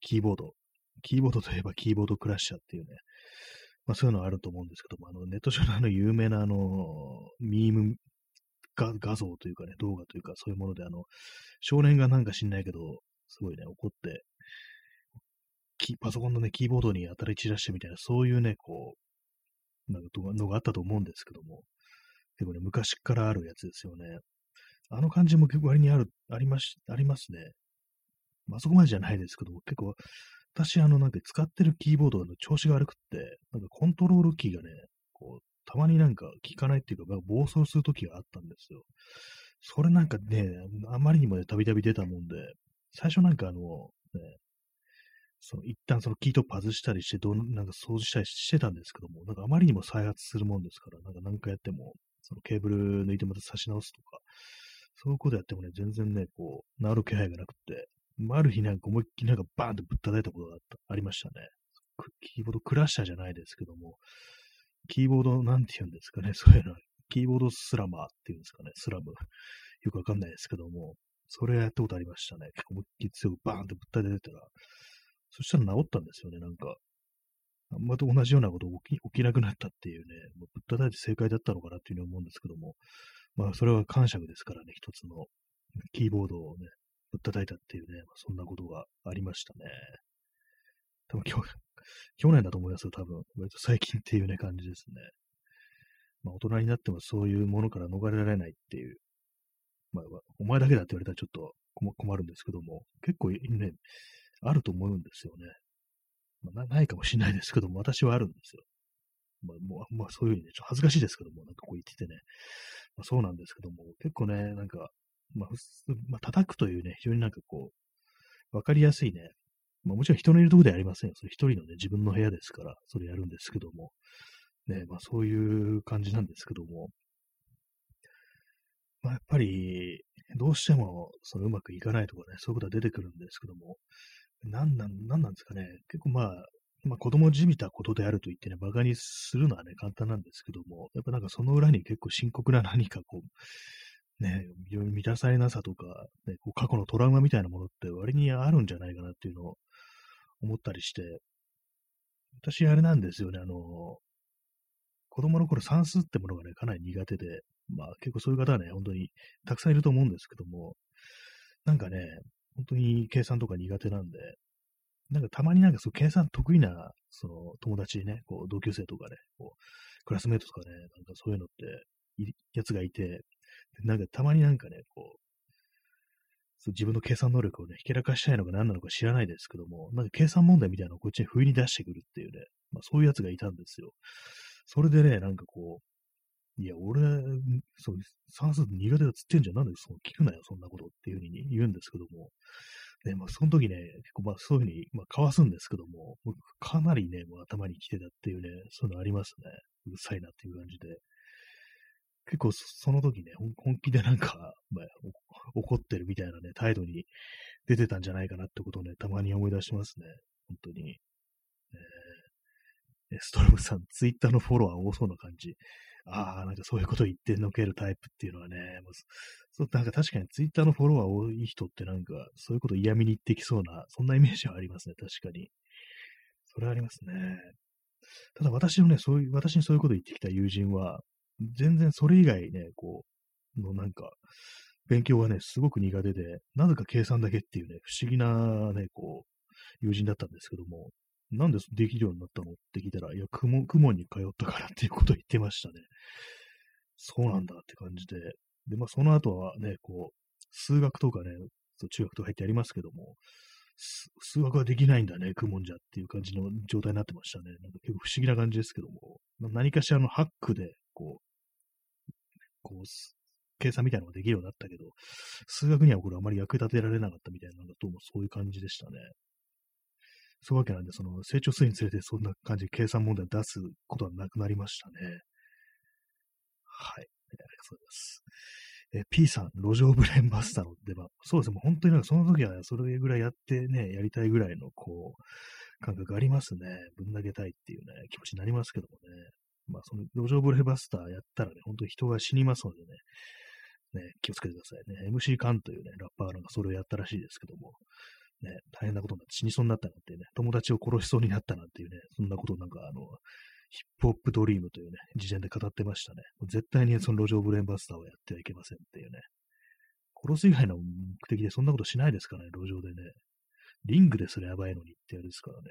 キーボード、キーボードといえばキーボードクラッシャーっていうね、まあそういうのはあると思うんですけども、あのネット上のあの有名なあの、ミーム画画像というかね、動画というかそういうもので、あの、少年がなんか知んないけど、すごいね、怒って、パソコンのね、キーボードに当たり散らしてみたいな、そういうね、こう、なんかのがあったと思うんですけども、結構ね、昔からあるやつですよね。あの感じも結構割にある、ありまし、ありますね。まあそこまでじゃないですけども、結構私、あの、なんか使ってるキーボードの調子が悪くって、なんかコントロールキーがね、こう、たまになんか効かないっていうか、暴走するときがあったんですよ。それなんかね、あまりにもね、たびたび出たもんで、最初なんかあの、ね、その一旦そのキートップ外したりして、どうなんか掃除したりしてたんですけども、なんかあまりにも再発するもんですから、なんか何回やっても、そのケーブル抜いてまた差し直すとか、そういうことやってもね、全然ね、こう、治る気配がなくて、ある日なんか思いっきりなんかバーンとぶったたいたことがあったありましたね。キーボードクラッシャーじゃないですけども、キーボードなんて言うんですかね、そういうの、キーボードスラマーっていうんですかね、スラム。よくわかんないですけども、それやったことありましたね。結構思いっきり強くバーンとぶったてたら、そしたら治ったんですよね、なんか。あんまた同じようなこと起き起きなくなったっていうね、もうぶったたいて正解だったのかなっていうふうに思うんですけども、まあ、それは感触ですからね、一つのキーボードをね、ぶったたいたっていうね、まあ、そんなことがありましたね。多分去去年だと思いますよ、多分。割と最近っていうね、感じですね。まあ、大人になってもそういうものから逃れられないっていう。まあ、お前だけだって言われたらちょっと困るんですけども、結構ね、あると思うんですよね。まあ、ないかもしれないですけども、私はあるんですよ。まあ、もう、まあ、そういうふうにね、ちょっと恥ずかしいですけども、なんかこう言っててね。まあ、そうなんですけども、結構ね、なんか、まあ、まあ、叩くというね、非常になんかこう、わかりやすいね、まあ、もちろん人のいるところではありませんよ。それ一人のね、自分の部屋ですから、それやるんですけども、ね、まあそういう感じなんですけども、まあやっぱり、どうしても、そのうまくいかないとかね、そういうことは出てくるんですけども、なんなん、なんなんですかね、結構まあ、まあ子供じみたことであると言ってね、馬鹿にするのはね、簡単なんですけども、やっぱなんかその裏に結構深刻な何かこう、ね、満たされなさとか、ね、こう過去のトラウマみたいなものって割にあるんじゃないかなっていうのを思ったりして、私あれなんですよね、あの、子供の頃算数ってものがね、かなり苦手で、まあ結構そういう方はね、本当にたくさんいると思うんですけども、なんかね、本当に計算とか苦手なんで、なんかたまになんかそう計算得意な、その友達ね、こう同級生とかね、こうクラスメートとかね、なんかそういうのって、やつがいて、なんかたまになんかね、こ、う自分の計算能力をね、ひけらかしたいのか何なのか知らないですけども、なんか計算問題みたいなのをこっちに不意に出してくるっていうね、まあそういうやつがいたんですよ。それでね、なんかこう、いや、俺、そう、算数苦手だっつってんじゃん。なんでそう聞くなよ、そんなことっていうふうに言うんですけども。ね、まあ、その時ね、結構まあそういうふうに、まあ、かわすんですけども、かなりね、もう頭に来てたっていうね、そういうのありますね。うるさいなっていう感じで。結構その時ね、本気でなんか、まあ、怒ってるみたいなね、態度に出てたんじゃないかなってことをね、たまに思い出しますね。本当に。えー、ストロムさん、ツイッターのフォロワー多そうな感じ。ああ、なんかそういうこと言ってのけるタイプっていうのはね、もうそうなんか確かにツイッターのフォロワー多い人ってなんか、そういうこと嫌味に言ってきそうな、そんなイメージはありますね、確かに。それはありますね。ただ私のね、そういう、私にそういうこと言ってきた友人は、全然それ以外ね、こう、のなんか、勉強がね、すごく苦手で、なぜか計算だけっていうね、不思議なね、こう、友人だったんですけども、なんでできるようになったのって聞いたら、いや、雲、雲に通ったからっていうことを言ってましたね。そうなんだって感じで、で、まあ、その後はね、こう、数学とかね、中学とか入ってやりますけども、数学はできないんだね、クモンじゃっていう感じの状態になってましたね。なんか結構不思議な感じですけども、何かしらのハックで、こう、こう、計算みたいなのができるようになったけど、数学にはこれあまり役立てられなかったみたいなのがどうもそういう感じでしたね。そういうわけなんで、その成長するにつれてそんな感じで計算問題を出すことはなくなりましたね。はい。ありがとうございます。え P さん、路上ブレンバスターの出番。そうですね。もう本当になんかその時はそれぐらいやってね、やりたいぐらいのこう、感覚ありますね。ぶん投げたいっていうね、気持ちになりますけどもね。まあ、その路上ブレバスターやったらね、本当に人が死にますのでね、ね、気をつけてくださいね。MC カンというね、ラッパーなんかそれをやったらしいですけども、ね、大変なことになって死にそうになったなんてね、友達を殺しそうになったなんていうね、そんなことなんかあの、ヒップホップドリームというね、事前で語ってましたね。絶対にその路上ブレーンバスターをやってはいけませんっていうね。殺す以外の目的でそんなことしないですからね、路上でね。リングですらやばいのにってやるですからね。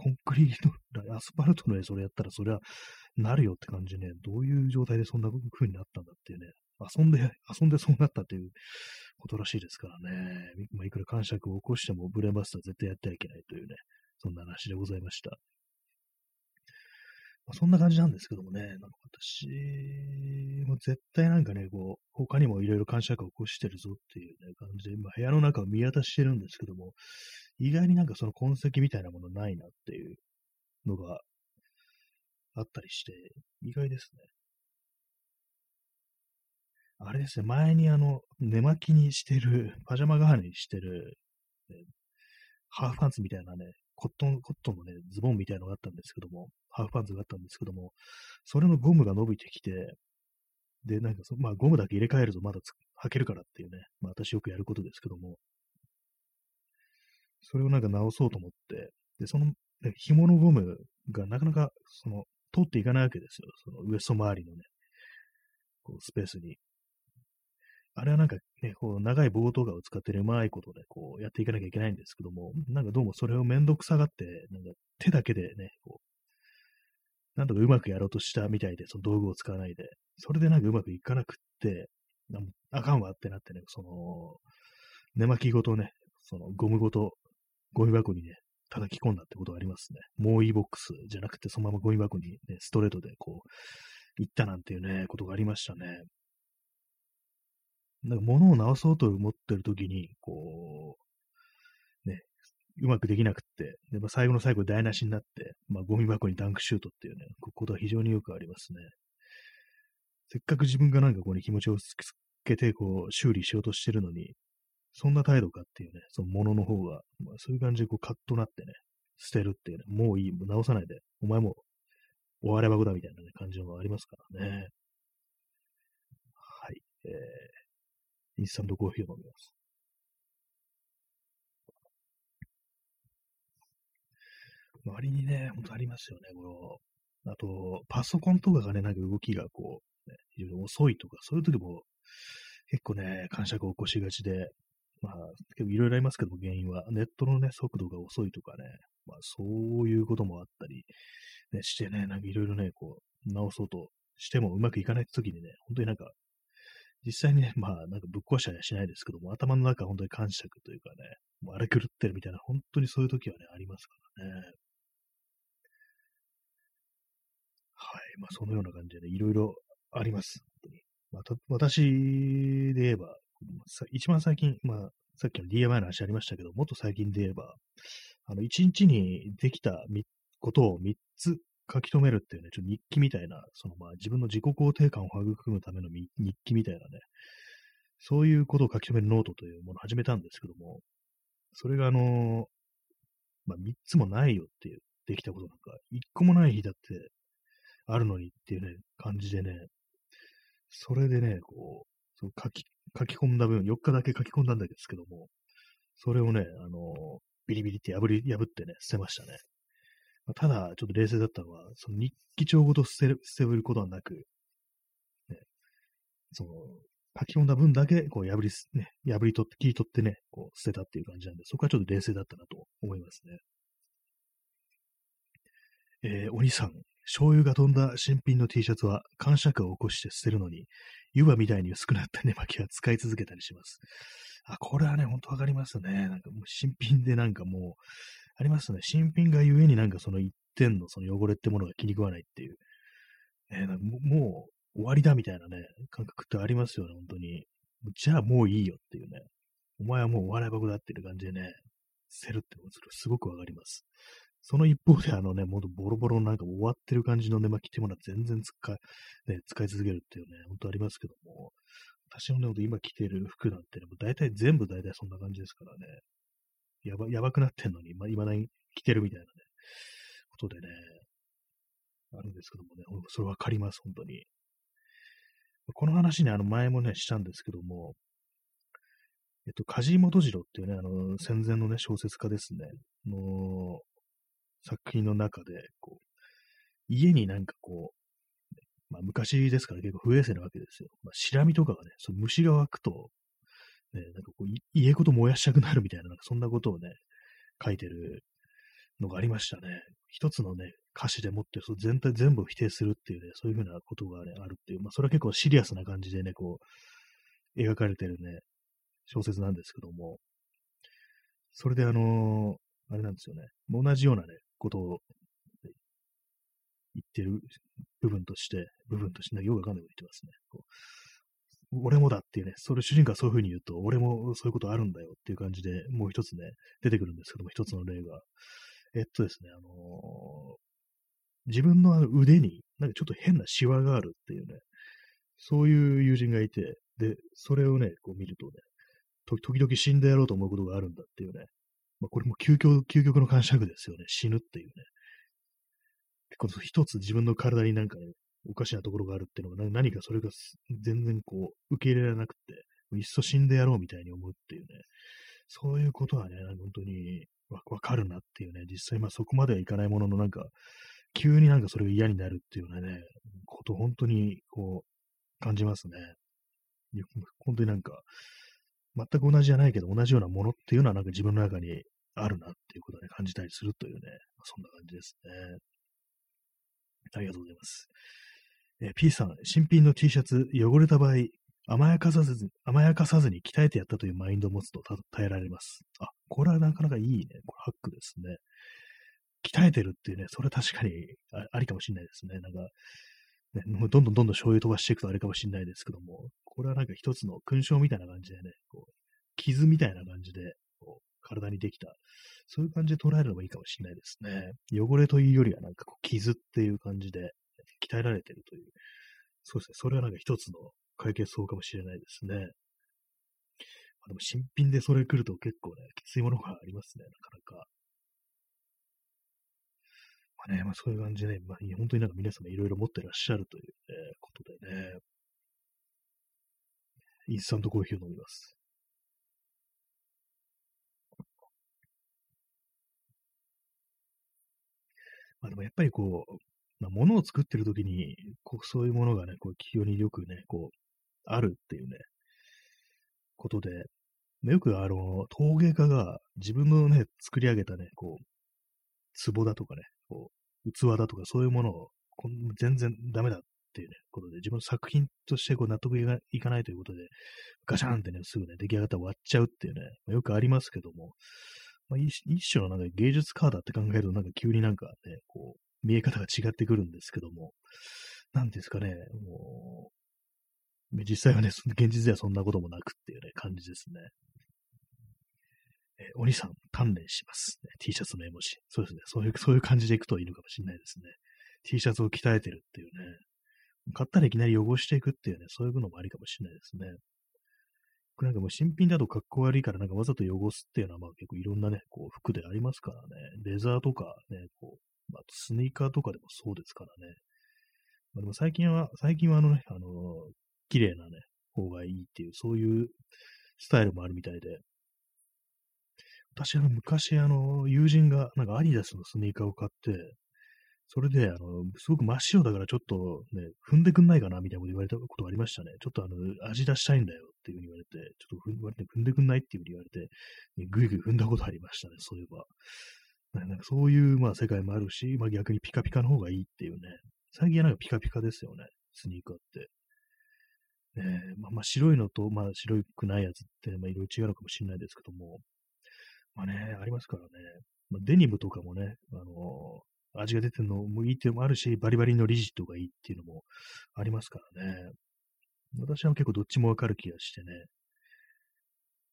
コンクリート、アスファルトの絵それやったらそりゃなるよって感じでね、どういう状態でそんな風になったんだっていうね、遊んで、遊んでそうなったっていうことらしいですからね。まあ、いくら感触を起こしてもブレーンバスター絶対やってはいけないというね、そんな話でございました。まあ、そんな感じなんですけどもね、なんか私も絶対なんかね、こう、他にもいろいろ感触を起こしてるぞっていうね、感じで、今部屋の中を見渡してるんですけども、意外になんかその痕跡みたいなものないなっていうのがあったりして、意外ですね。あれですね、前にあの、寝巻きにしてる、パジャマ代わりにしてる、ね、ハーフパンツみたいなね、コットン、コットンのね、ズボンみたいなのがあったんですけども、ハーフパンツがあったんですけども、それのゴムが伸びてきて、で、なんかそ、まあ、ゴムだけ入れ替えるとまだ履けるからっていうね、まあ、私よくやることですけども、それをなんか直そうと思って、で、その、紐のゴムがなかなか、その、通っていかないわけですよ。そのウエスト周りのね、こうスペースに。あれはなんかね、こう長い棒とかを使ってうまいことでこうやっていかなきゃいけないんですけども、なんかどうもそれをめんどくさがって、なんか手だけでね、こう、なんとかうまくやろうとしたみたいで、その道具を使わないで、それでなんかうまくいかなくって、あかんわってなってね、その、寝巻きごとね、そのゴムごと、ゴミ箱にね、叩き込んだってことがありますね。もういいボックスじゃなくて、そのままゴミ箱にね、ストレートでこう、行ったなんていうね、ことがありましたね。なんか物を直そうと思ってる時に、こう、ね、うまくできなくって、でまあ、最後の最後台無しになって、まあ、ゴミ箱にダンクシュートっていうね、ことは非常によくありますね。せっかく自分がなんかここに気持ちをつけて、こう、修理しようとしてるのに、そんな態度かっていうね、そのものの方が、まあ、そういう感じでこうカッとなってね、捨てるっていうね、もういい、もう直さないで、お前も終わればぐだみたいな、ね、感じのありますからね。はい。えー、インスタントコーヒーを飲みます。周りにね、ほんとありますよね、この、あと、パソコンとかがね、なんか動きがこう、ね、非常に遅いとか、そういう時も結構ね、感触を起こしがちで、まあ、結構いろいろありますけども、原因は。ネットのね、速度が遅いとかね、まあ、そういうこともあったり、ね、してね、なんかいろいろね、こう、直そうとしてもうまくいかない時にね、本当になんか実際にね、まあ、なんかぶっ壊したりはしないですけども、頭の中本当に感触というかね、もう荒れ狂ってるみたいな、本当にそういう時はね、ありますからね。はい。まあ、そのような感じでね、いろいろあります。本当にまあ、私で言えば、一番最近、まあ、さっきの DIY の話ありましたけど、もっと最近で言えば、あの、一日にできたことを3つ書き留めるっていうね、ちょっと日記みたいな、そのまあ自分の自己肯定感を育むための日記みたいなね、そういうことを書き留めるノートというものを始めたんですけども、それがあの、まあ3つもないよっていう、できたことなんか、1個もない日だってあるのにっていうね、感じでね、それでね、こう、その書き、書き込んだ分、4日だけ書き込んだんですけども、それをね、あの、ビリビリって破り、破ってね、捨てましたね。まあただ、ちょっと冷静だったのは、その日記帳ごと捨てる、捨てることはなく、ね、その、書き込んだ分だけ、こう、破り、ね、破り取って、切り取ってね、こう、捨てたっていう感じなんで、そこはちょっと冷静だったなと思いますね。えー、お兄さん、醤油が飛んだ新品の T シャツは感触を起こして捨てるのに、湯葉みたいに薄くなった寝巻きは使い続けたりします。あ、これはね、ほんとわかりますね。なんかもう新品でなんかもう、ありますね。新品がゆえになんかその一点のその汚れってものが気に食わないっていう。えー、なんかもう終わりだみたいなね、感覚ってありますよね、本当に。じゃあもういいよっていうね。お前はもうお笑い箱だっていう感じでね、捨てるってすごくわかります。その一方で、あのね、もっとボロボロなんか終わってる感じの寝巻きってものは全然使い、ね、使い続けるっていうね、本当ありますけども、私のね、今着てる服なんてね、もう大体全部大体そんな感じですからね、やば、やばくなってんのに、まあ、未だに着てるみたいなね、ことでね、あるんですけどもね、それわかります、本当に。この話ね、あの前もね、したんですけども、えっと、梶本次郎っていうね、あの、戦前のね、小説家ですね、の作品の中で、こう、家になんかこう、まあ昔ですから結構不衛生なわけですよ。まあ、シラミとかがね、その虫が湧くと、ね、なんかこう、家ごと燃やしたくなるみたいな、なんかそんなことをね、書いてるのがありましたね。一つのね、歌詞でもって、そ全体全部を否定するっていうね、そういうふうなことがね、あるっていう、まあそれは結構シリアスな感じでね、こう、描かれてるね、小説なんですけども、それであのー、あれなんですよね、同じようなね、ことを言ってる部分として、部分として、よくわかんないこと言ってますね。こう俺もだっていうね、それ主人公はそういうふうに言うと、俺もそういうことあるんだよっていう感じで、もう一つね、出てくるんですけども、一つの例が。えっとですね、あのー、自分の腕に、なんかちょっと変なシワがあるっていうね、そういう友人がいて、で、それをね、こう見るとね、時々死んでやろうと思うことがあるんだっていうね、まあ、これも究極、究極の感触ですよね。死ぬっていうね。結構一つ自分の体になんかね、おかしなところがあるっていうのが何かそれが全然こう受け入れられなくて、いっそ死んでやろうみたいに思うっていうね、そういうことはね、本当にわかるなっていうね、実際まあそこまではいかないもののなんか、急になんかそれが嫌になるっていうようなね、こと本当にこう感じますね。本当になんか、全く同じじゃないけど、同じようなものっていうのはなんか自分の中にあるなっていうことをね、感じたりするというね、そんな感じですね。ありがとうございます。え、P さん、新品の T シャツ、汚れた場合、甘やかさずに、甘やかさずに鍛えてやったというマインドを持つと耐えられます。あ、これはなかなかいいね。これハックですね。鍛えてるっていうね、それ確かにありかもしれないですね。なんか、ね、もうどんどんどんどん醤油飛ばしていくとあれかもしれないですけども、これはなんか一つの勲章みたいな感じでね、こう傷みたいな感じで、こう体にできた、そういう感じで捉えればいいかもしれないですね。汚れというよりはなんかこう傷っていう感じで鍛えられてるという、そうですね、それはなんか一つの解決法かもしれないですね。まあ、でも新品でそれ来ると結構ね、きついものがありますね、なかなか。まあね、まあそういう感じでね、まあ本当になんか皆様いろいろ持ってらっしゃるという、ね、ことでね、インスタントコーヒーを飲みます。まあでもやっぱりこう、まあ、物を作ってる時に、こう、そういうものがね、こう、非常によくね、こう、あるっていうね、ことで、よくあの、陶芸家が自分のね、作り上げたね、こう、壺だとかね、こう、器だとかそういうものを全然ダメだっていうね、ことで、自分の作品としてこう納得いかないということで、ガシャンってね、すぐね、出来上がったら割っちゃうっていうね、まあ、よくありますけども、まあ、一種のなんか芸術家だって考えると、なんか急になんかね、こう、見え方が違ってくるんですけども、なんですかね、もう、実際はね、現実ではそんなこともなくっていうね、感じですね。えお兄さん、鍛錬します、ね。T シャツの絵文字。そうですね。そういう、そういう感じでいくといいのかもしれないですね。T シャツを鍛えてるっていうね。買ったらいきなり汚していくっていうね、そういうのもありかもしれないですね。これなんかもう新品だと格好悪いからなんかわざと汚すっていうのはまあ結構いろんなね、こう服でありますからね。レザーとかね、こう、まあ、スニーカーとかでもそうですからね。まあ、でも最近は、最近はあのね、あのー、綺麗なね、方がいいっていう、そういうスタイルもあるみたいで。私は昔あの、友人がなんかアディダスのスニーカーを買って、それで、あの、すごく真っ白だからちょっとね、踏んでくんないかなみたいなこと言われたことがありましたね。ちょっとあの、味出したいんだよっていうふうに言われて、ちょっと踏ん踏んでくんないっていうふうに言われて、ぐいぐい踏んだことありましたね、そういえば。なんかそういうまあ世界もあるし、まあ逆にピカピカの方がいいっていうね。最近はなんかピカピカですよね。スニーカーって。ねまあ、まあ白いのと、まあ白くないやつって、まあいろいろ違うのかもしれないですけども。まあね、ありますからね。まあ、デニムとかもね、あのー、味が出てるのもいいっていうのもあるし、バリバリのリジットがいいっていうのもありますからね。私は結構どっちもわかる気がしてね。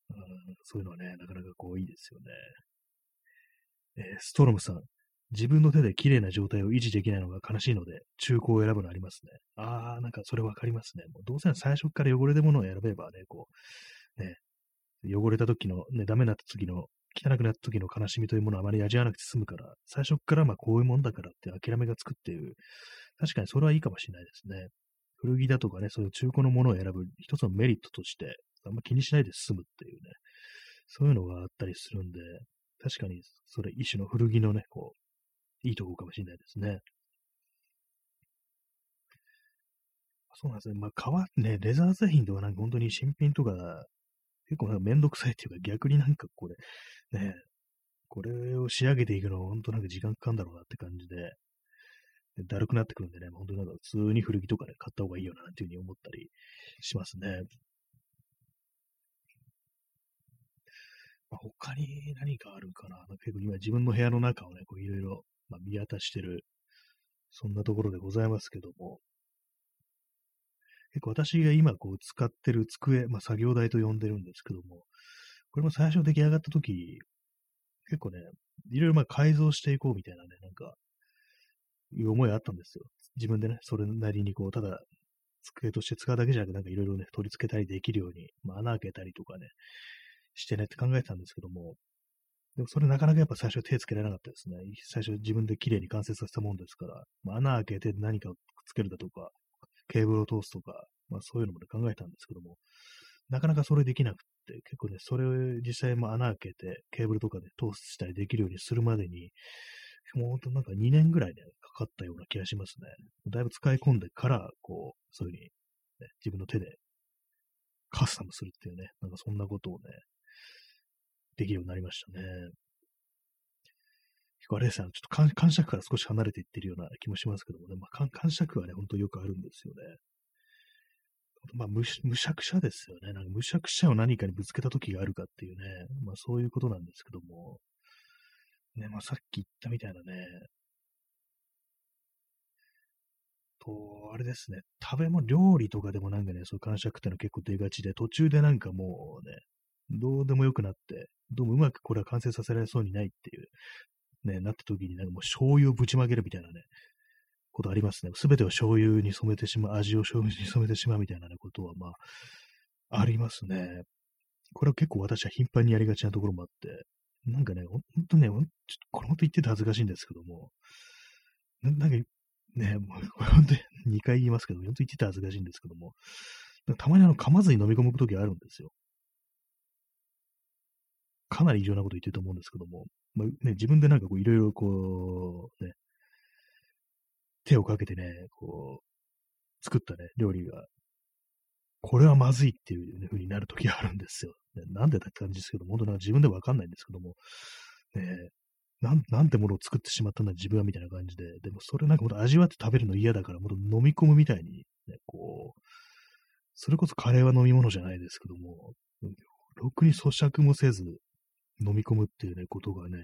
うん、そういうのはね、なかなかこういいですよね。えー、ストロムさん。自分の手で綺麗な状態を維持できないのが悲しいので、中古を選ぶのありますね。ああ、なんかそれわかりますね。もうどうせ最初から汚れたものを選べばね、こう、ね、汚れた時の、ね、ダメになった時の、汚くなった時の悲しみというものをあまり味わわなくて済むから、最初からまあこういうもんだからって諦めがつくっていう、確かにそれはいいかもしれないですね。古着だとかね、そういう中古のものを選ぶ一つのメリットとして、あんま気にしないで済むっていうね、そういうのがあったりするんで、確かに、それ一種の古着のね、こう、いいとこかもしれないですね。そうなんですね。まあ、革、ね、レザー製品とかなんか本当に新品とか、結構なんかめんどくさいっていうか逆になんかこれ、ね、これを仕上げていくのは本当なんか時間かかるんだろうなって感じで、でだるくなってくるんでね、本当になんか普通に古着とかね、買った方がいいよなっていうふうに思ったりしますね。まあ、他に何かあるかな。結構今自分の部屋の中をね、こういろいろ、見渡してる、そんなところでございますけども、結構私が今こう使ってる机、まあ、作業台と呼んでるんですけども、これも最初出来上がった時、結構ね、いろいろまあ改造していこうみたいなね、なんか、いう思いあったんですよ。自分でね、それなりにこう、ただ、机として使うだけじゃなく、なんかいろいろね、取り付けたりできるように、まあ、穴開けたりとかね、してねって考えてたんですけども、でもそれなかなかやっぱ最初手つけられなかったですね。最初自分で綺麗に完成させたもんですから、まあ、穴開けて何かをくっつけるだとか、ケーブルを通すとか、まあそういうのも、ね、考えたんですけども、なかなかそれできなくて、結構ね、それを実際も穴開けて、ケーブルとかで通したりできるようにするまでに、もうほんとなんか2年ぐらいね、かかったような気がしますね。だいぶ使い込んでから、こう、そういうふうに、ね、自分の手でカスタムするっていうね、なんかそんなことをね、できるようになりましたね。結構あれですね、ちょっと感触から少し離れていってるような気もしますけどもね、まあ、感触はね、ほんとよくあるんですよね。まあ、むしゃくしゃですよね。なんかむしゃくしゃを何かにぶつけた時があるかっていうね、まあそういうことなんですけども、ね、まあさっき言ったみたいなね、と、あれですね、食べ物、料理とかでもなんかね、そういう感触ってのは結構出がちで、途中でなんかもうね、どうでもよくなって、どうもうまくこれは完成させられそうにないっていう、ね、なった時になんかもう醤油をぶちまけるみたいなね、ことありますね。すべてを醤油に染めてしまう、味を醤油に染めてしまうみたいな、ね、ことは、まあ、ありますね。これは結構私は頻繁にやりがちなところもあって、なんかね、ほんとね、ちょっとこれほんと言ってて恥ずかしいんですけども、ななんかね、もうこれほんと2回言いますけど、ほんと言ってて恥ずかしいんですけども、たまにあの噛まずに飲み込む時あるんですよ。かなり異常なこと言ってると思うんですけども、まあね、自分でなんかこういろいろこう、ね、手をかけてね、こう、作ったね、料理が、これはまずいっていう風になる時があるんですよ。ね、なんでだって感じですけども、本当なんか自分でわかんないんですけども、ね、なん、なんてものを作ってしまったんだ自分はみたいな感じで、でもそれなんかもっと味わって食べるの嫌だから、もっと飲み込むみたいに、ね、こう、それこそカレーは飲み物じゃないですけども、ろくに咀嚼もせず、飲み込むっていうね、ことがね、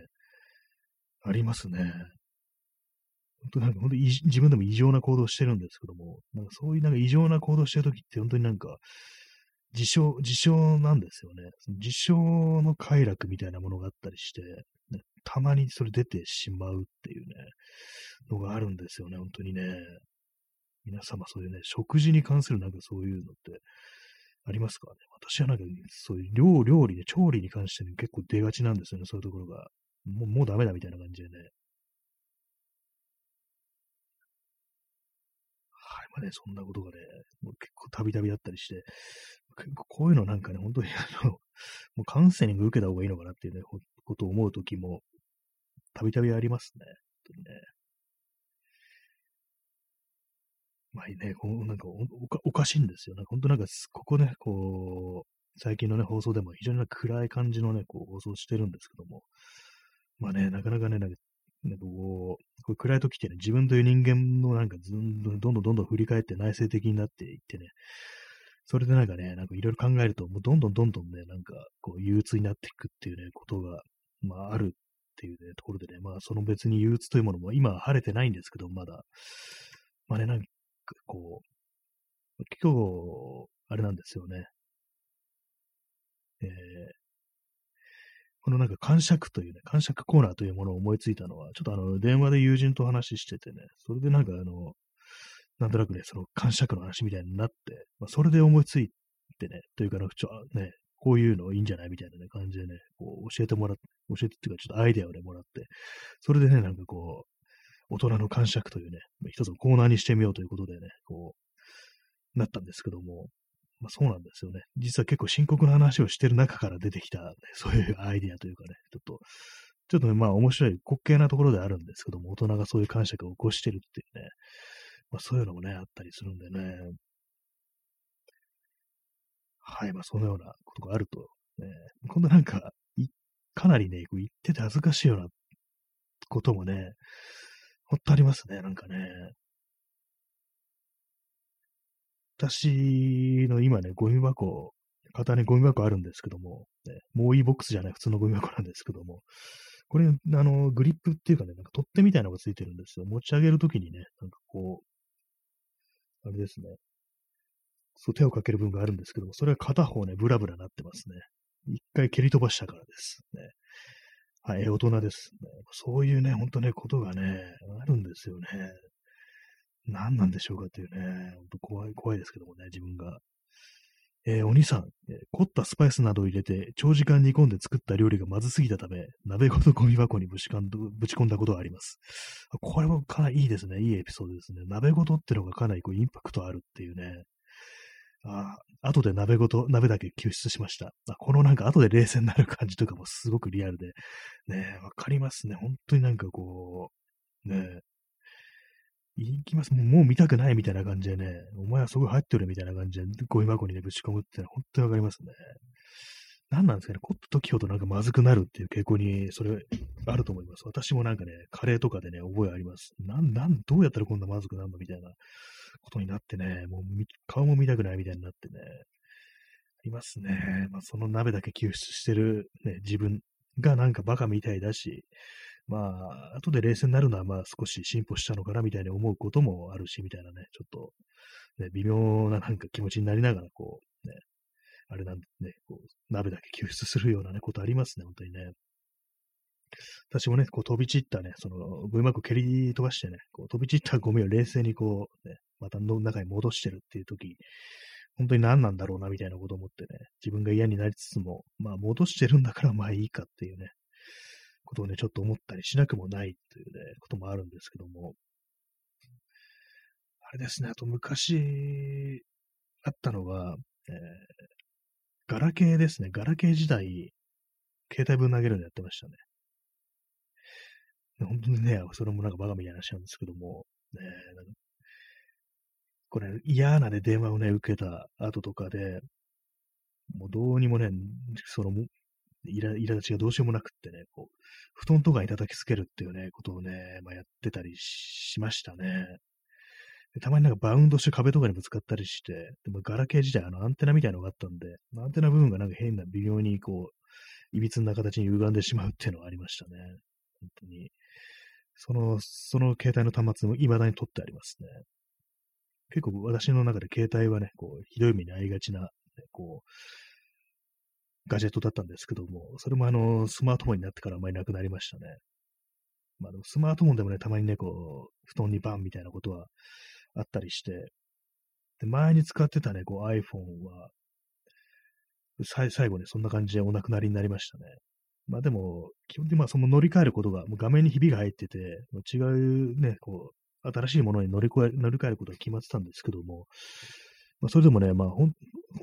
ありますね。本当なんか本当に自分でも異常な行動してるんですけども、なんかそういうなんか異常な行動してるときって本当になんか、自傷、自傷なんですよね。自傷の快楽みたいなものがあったりして、ね、たまにそれ出てしまうっていうね、のがあるんですよね、本当にね。皆様そういうね、食事に関するなんかそういうのってありますかね。私はなんか、そういう料料理で、調理に関して、ね、結構出がちなんですよね、そういうところが。もう、もうダメだみたいな感じでね。はい、まあね、そんなことがね、もう結構たびたびあったりして、結構こういうのなんかね、本当にあの、もうカウンセリング受けた方がいいのかなっていうね、ことを思うときも、たびたびありますね。本当にね。まあね、こうなんかおかしいんですよ。ね。本当なんか、ここね、こう、最近のね、放送でも非常に暗い感じのね、こう、放送してるんですけども、まあね、なかなかね、なんか、なんかこう、こう暗い時ってね、自分という人間のなんかずんどんどんどんどん振り返って内省的になっていってね、それでなんかね、なんかいろいろ考えると、もうどんどんどんどんね、なんかこう憂鬱になっていくっていうね、ことが、まああるっていうね、ところでね、まあその別に憂鬱というものも今は晴れてないんですけど、まだ、まあね、なんかこう、今日、あれなんですよね。えー、このなんか感触というね、感触コーナーというものを思いついたのは、ちょっとあの、電話で友人と話しててね、それでなんかあの、なんとなくね、その感触の話みたいになって、まあ、それで思いついてね、というか、ちょね、こういうのいいんじゃないみたいな、ね、感じでね、こう教えてもらって、教えてっていうか、ちょっとアイデアをね、もらって、それでね、なんかこう、大人の感触というね、一つのコーナーにしてみようということでね、こう、なったんですけども、まあそうなんですよね。実は結構深刻な話をしてる中から出てきた、ね、そういうアイディアというかね、ちょっと、ちょっとね、まあ面白い滑稽なところであるんですけども、大人がそういう感触を起こしてるっていうね、まあそういうのもね、あったりするんでね。はい、まあそのようなことがあると、ね、今度なんか、かなりね、こう言ってて恥ずかしいようなこともね、ほんとありますね、なんかね。私の今ね、ゴミ箱、型にゴミ箱あるんですけども、ね、もういいボックスじゃない普通のゴミ箱なんですけども、これ、あの、グリップっていうかね、なんか取っ手みたいなのがついてるんですよ。持ち上げるときにね、なんかこう、あれですね。そう手をかける部分があるんですけども、それは片方ね、ブラブラなってますね。一回蹴り飛ばしたからです。ね。はい、大人です、そういうね、ほんとね、ことがね、あるんですよね。何なんでしょうかっていうね、ほんと怖い、怖いですけどもね、自分が。えー、お兄さん、えー、凝ったスパイスなどを入れて、長時間煮込んで作った料理がまずすぎたため、鍋ごとゴミ箱にぶちぶち込んだことがあります。これもかなりいいですね。いいエピソードですね。鍋ごとってのがかなりこうインパクトあるっていうね。あ後で鍋ごと、鍋だけ救出しました。あこのなんか後で冷静になる感じとかもすごくリアルで、ね、わかりますね。本当になんかこう、ね、行きます。もう見たくないみたいな感じでね、お前はそこ入ってるみたいな感じで、ゴミ箱にね、ぶち込むってのは本当にわかりますね。何なんですかね、凝った時ほどなんかまずくなるっていう傾向に、それ、あると思います。私もなんかね、カレーとかでね、覚えあります。なん、なん、どうやったらこんなまずくなるのみたいなことになってね、もう顔も見たくないみたいになってね、ありますね。まあ、その鍋だけ救出してる、ね、自分がなんかバカみたいだし、まあ、後で冷静になるのは、まあ、少し進歩したのかな、みたいに思うこともあるし、みたいなね、ちょっと、ね、微妙ななんか気持ちになりながら、こう、ね、あれなんでね、こう、鍋だけ救出するようなね、ことありますね、本当にね。私もね、こう飛び散ったね、その、ゴミ箱蹴り飛ばしてね、こう飛び散ったゴミを冷静にこう、ね、またの中に戻してるっていう時、本当に何なんだろうな、みたいなこと思ってね、自分が嫌になりつつも、まあ戻してるんだからまあいいかっていうね、ことをね、ちょっと思ったりしなくもないというね、こともあるんですけども、あれですね、あと昔あったのが、えー、ガラケーですね、ガラケー時代、携帯分投げるのやってましたね。本当にね、それもなんかバカみたいな話なんですけども、ね、これ嫌なね、電話をね、受けた後とかで、もうどうにもね、そのいら、苛立ちがどうしようもなくってね、こう、布団とかに叩きつけるっていうね、ことをね、まあ、やってたりしましたね。たまになんかバウンドして壁とかにぶつかったりして、でもガラケー自体あのアンテナみたいなのがあったんで、アンテナ部分がなんか変な微妙にこう、いびつな形に歪んでしまうっていうのはありましたね。本当に。その、その携帯の端末も未だに取ってありますね。結構私の中で携帯はね、こう、ひどい目に遭いがちな、ね、こう、ガジェットだったんですけども、それもあの、スマートフォンになってからあまりなくなりましたね。まあでもスマートフォンでもね、たまにね、こう、布団にバンみたいなことはあったりして、で、前に使ってたね、こう iPhone は、最後ね、そんな感じでお亡くなりになりましたね。まあでも、基本的にまあその乗り換えることが、もう画面にひびが入ってて、違うね、こう、新しいものに乗り換え乗り換えることが決まってたんですけども、まあ、それでもね、まあ、本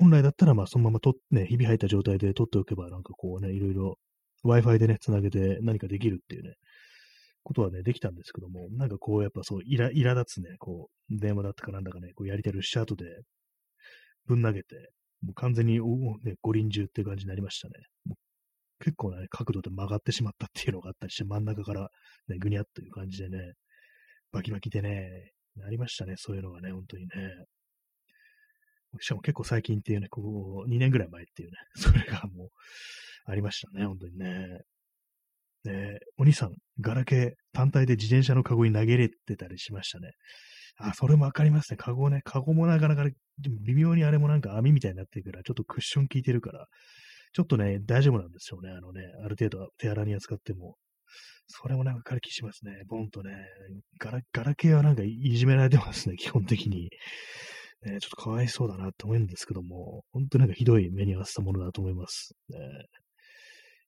来だったら、まあ、そのままと、ね、ひび入った状態で取っておけば、なんかこうね、いろいろ Wi-Fi でね、つなげて何かできるっていうね、ことはね、できたんですけども、なんかこう、やっぱそう、いら、苛立つね、こう、電話だったかなんだかね、こうやりたりした後で、ぶん投げて、もう完全に、おね、五輪中っていう感じになりましたね。結構ね、角度で曲がってしまったっていうのがあったりして、真ん中から、ね、ぐにゃっという感じでね、バキバキでね、なりましたね、そういうのがね、本当にね。しかも結構最近っていうね、ここ2年ぐらい前っていうね、それがもうありましたね、本当にね。で、お兄さん、ガラケー単体で自転車のカゴに投げ入れてたりしましたね。あ、それもわかりますね。カゴね。カゴもなかなか微妙にあれもなんか網みたいになってるから、ちょっとクッション効いてるから、ちょっとね、大丈夫なんですよね。あのね、ある程度手荒に扱っても。それもなんか軽気しますね。ボンとね。ガラ、ガラケーはなんかいじめられてますね、基本的に。ね、ちょっとかわいそうだなって思うんですけども、本当なんかひどい目に遭わせたものだと思います。ね、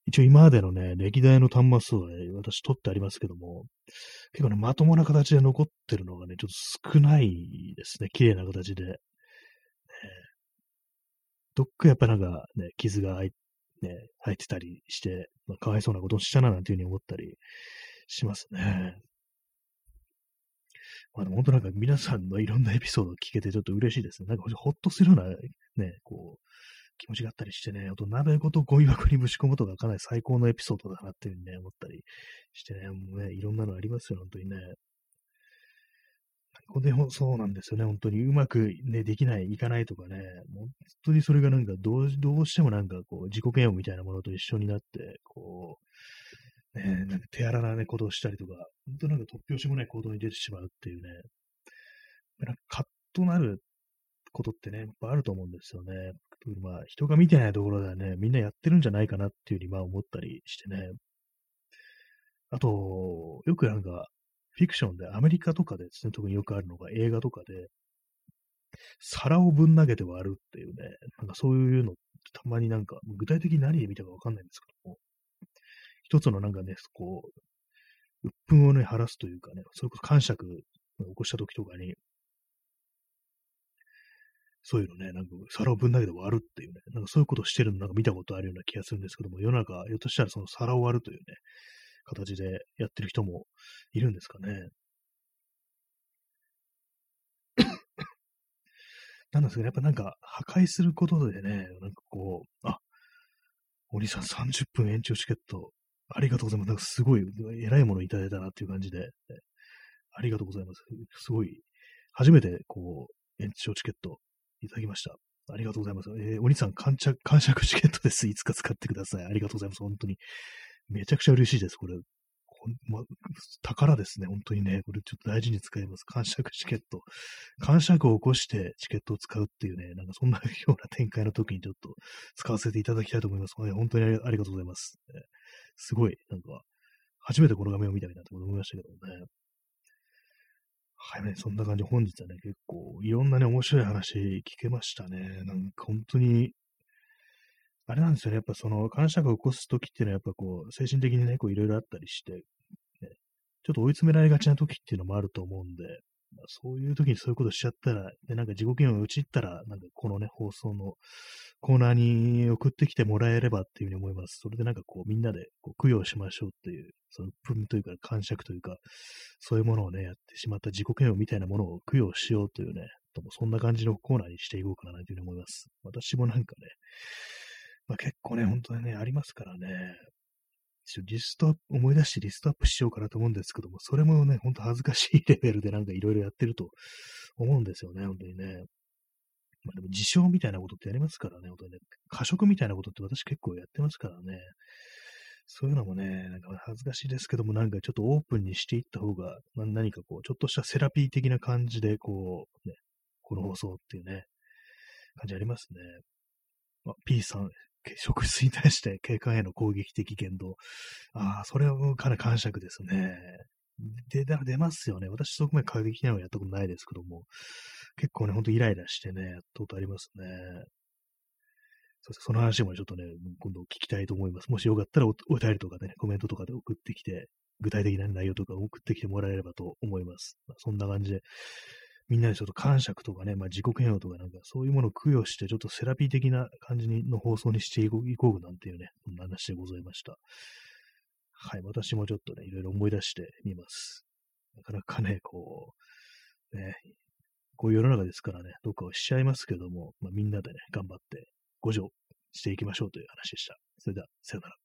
一応今までのね、歴代の端末をね、私取ってありますけども、結構ね、まともな形で残ってるのがね、ちょっと少ないですね。綺麗な形で。ね、どっかやっぱなんかね、傷が入,、ね、入ってたりして、まあ、かわいそうなことをしたななんていうふうに思ったりしますね。まあ、本当なんか皆さんのいろんなエピソードを聞けてちょっと嬉しいですね。なんかほっとするようなね、こう、気持ちがあったりしてね、あと鍋ごとゴミ箱にぶち込むとかかなり最高のエピソードだなっていうふうにね、思ったりしてね、もうね、いろんなのありますよ、本当にね。これそうなんですよね、本当にうまくね、できない、いかないとかね、本当にそれがなんかどう、どうしてもなんかこう、自己嫌悪みたいなものと一緒になって、こう、ね、なんか手荒なね、ことをしたりとか、本当なんか突拍子もない行動に出てしまうっていうね、なんかカッとなることってね、やっぱあると思うんですよね。まあ、人が見てないところではね、みんなやってるんじゃないかなっていうふうにまあ思ったりしてね。あと、よくなんか、フィクションでアメリカとかでですね、特によくあるのが映画とかで、皿をぶん投げて割るっていうね、なんかそういうのたまになんか、具体的に何で見たかわかんないんですけども、一つのなんかね、こう、鬱憤をね、晴らすというかね、それこそ感触を起こした時とかに、そういうのね、なんか皿をぶん投げて割るっていうね、なんかそういうことをしてるのなんか見たことあるような気がするんですけども、世の中、ひょっとしたらその皿を割るというね、形でやってる人もいるんですかね。なんですけど、やっぱなんか破壊することでね、なんかこう、あ、お兄さん30分延長チケット、ありがとうございます。なんかすごい偉いものいただいたなっていう感じで、ありがとうございます。すごい、初めてこう、延長チケットいただきました。ありがとうございます。えー、お兄さん、感謝、感謝チケットです。いつか使ってください。ありがとうございます。本当に。めちゃくちゃ嬉しいです。これ。ほんま、宝ですね。本当にね。これちょっと大事に使います。感触チケット。感触を起こしてチケットを使うっていうね、なんかそんなような展開の時にちょっと使わせていただきたいと思います。本当にありがとうございます。すごい、なんか、初めてこの画面を見たみたいなと思いましたけどね。はいね、そんな感じ、本日はね、結構、いろんなね、面白い話聞けましたね。なんか本当に、あれなんですよね、やっぱその、感謝が起こすときっていうのは、やっぱこう、精神的にね、こう、いろいろあったりして、ね、ちょっと追い詰められがちなときっていうのもあると思うんで、まあ、そういう時にそういうことしちゃったら、で、なんか自己嫌悪を打ち入ったら、なんかこのね、放送のコーナーに送ってきてもらえればっていうふうに思います。それでなんかこう、みんなでこう供養しましょうっていう、その分というか、感触というか、そういうものをね、やってしまった自己嫌悪みたいなものを供養しようというね、ともそんな感じのコーナーにしていこうかなというふうに思います。私もなんかね、まあ、結構ね、本当にね、ありますからね、リストアップ、思い出してリストアップしようかなと思うんですけども、それもね、ほんと恥ずかしいレベルでなんかいろいろやってると思うんですよね、本当にね。まあでも自称みたいなことってやりますからね、本当にね。過食みたいなことって私結構やってますからね。そういうのもね、なんか恥ずかしいですけども、なんかちょっとオープンにしていった方が、何かこう、ちょっとしたセラピー的な感じで、こう、ね、この放送っていうね、感じありますね。あ、P さん、職質に対して警官への攻撃的言動。ああ、それはかなり感触ですね。で、だ出ますよね。私そこまで過激なのやったことないですけども、結構ね、ほんとイライラしてね、やったことありますね。そその話もちょっとね、今度聞きたいと思います。もしよかったらおお便りとかでね、コメントとかで送ってきて、具体的な内容とか送ってきてもらえればと思います。まあ、そんな感じで、みんなでちょっと感触とかね、まあ、自己嫌悪とかなんかそういうものを供養して、ちょっとセラピー的な感じの放送にしていこうなんていうね、そんな話でございました。はい、私もちょっとね、いろいろ思い出してみます。なかなかね、こう、ね、こういう世の中ですからね、どっかをしちゃいますけども、まあ、みんなでね、頑張って、ご助していきましょうという話でした。それでは、さよなら。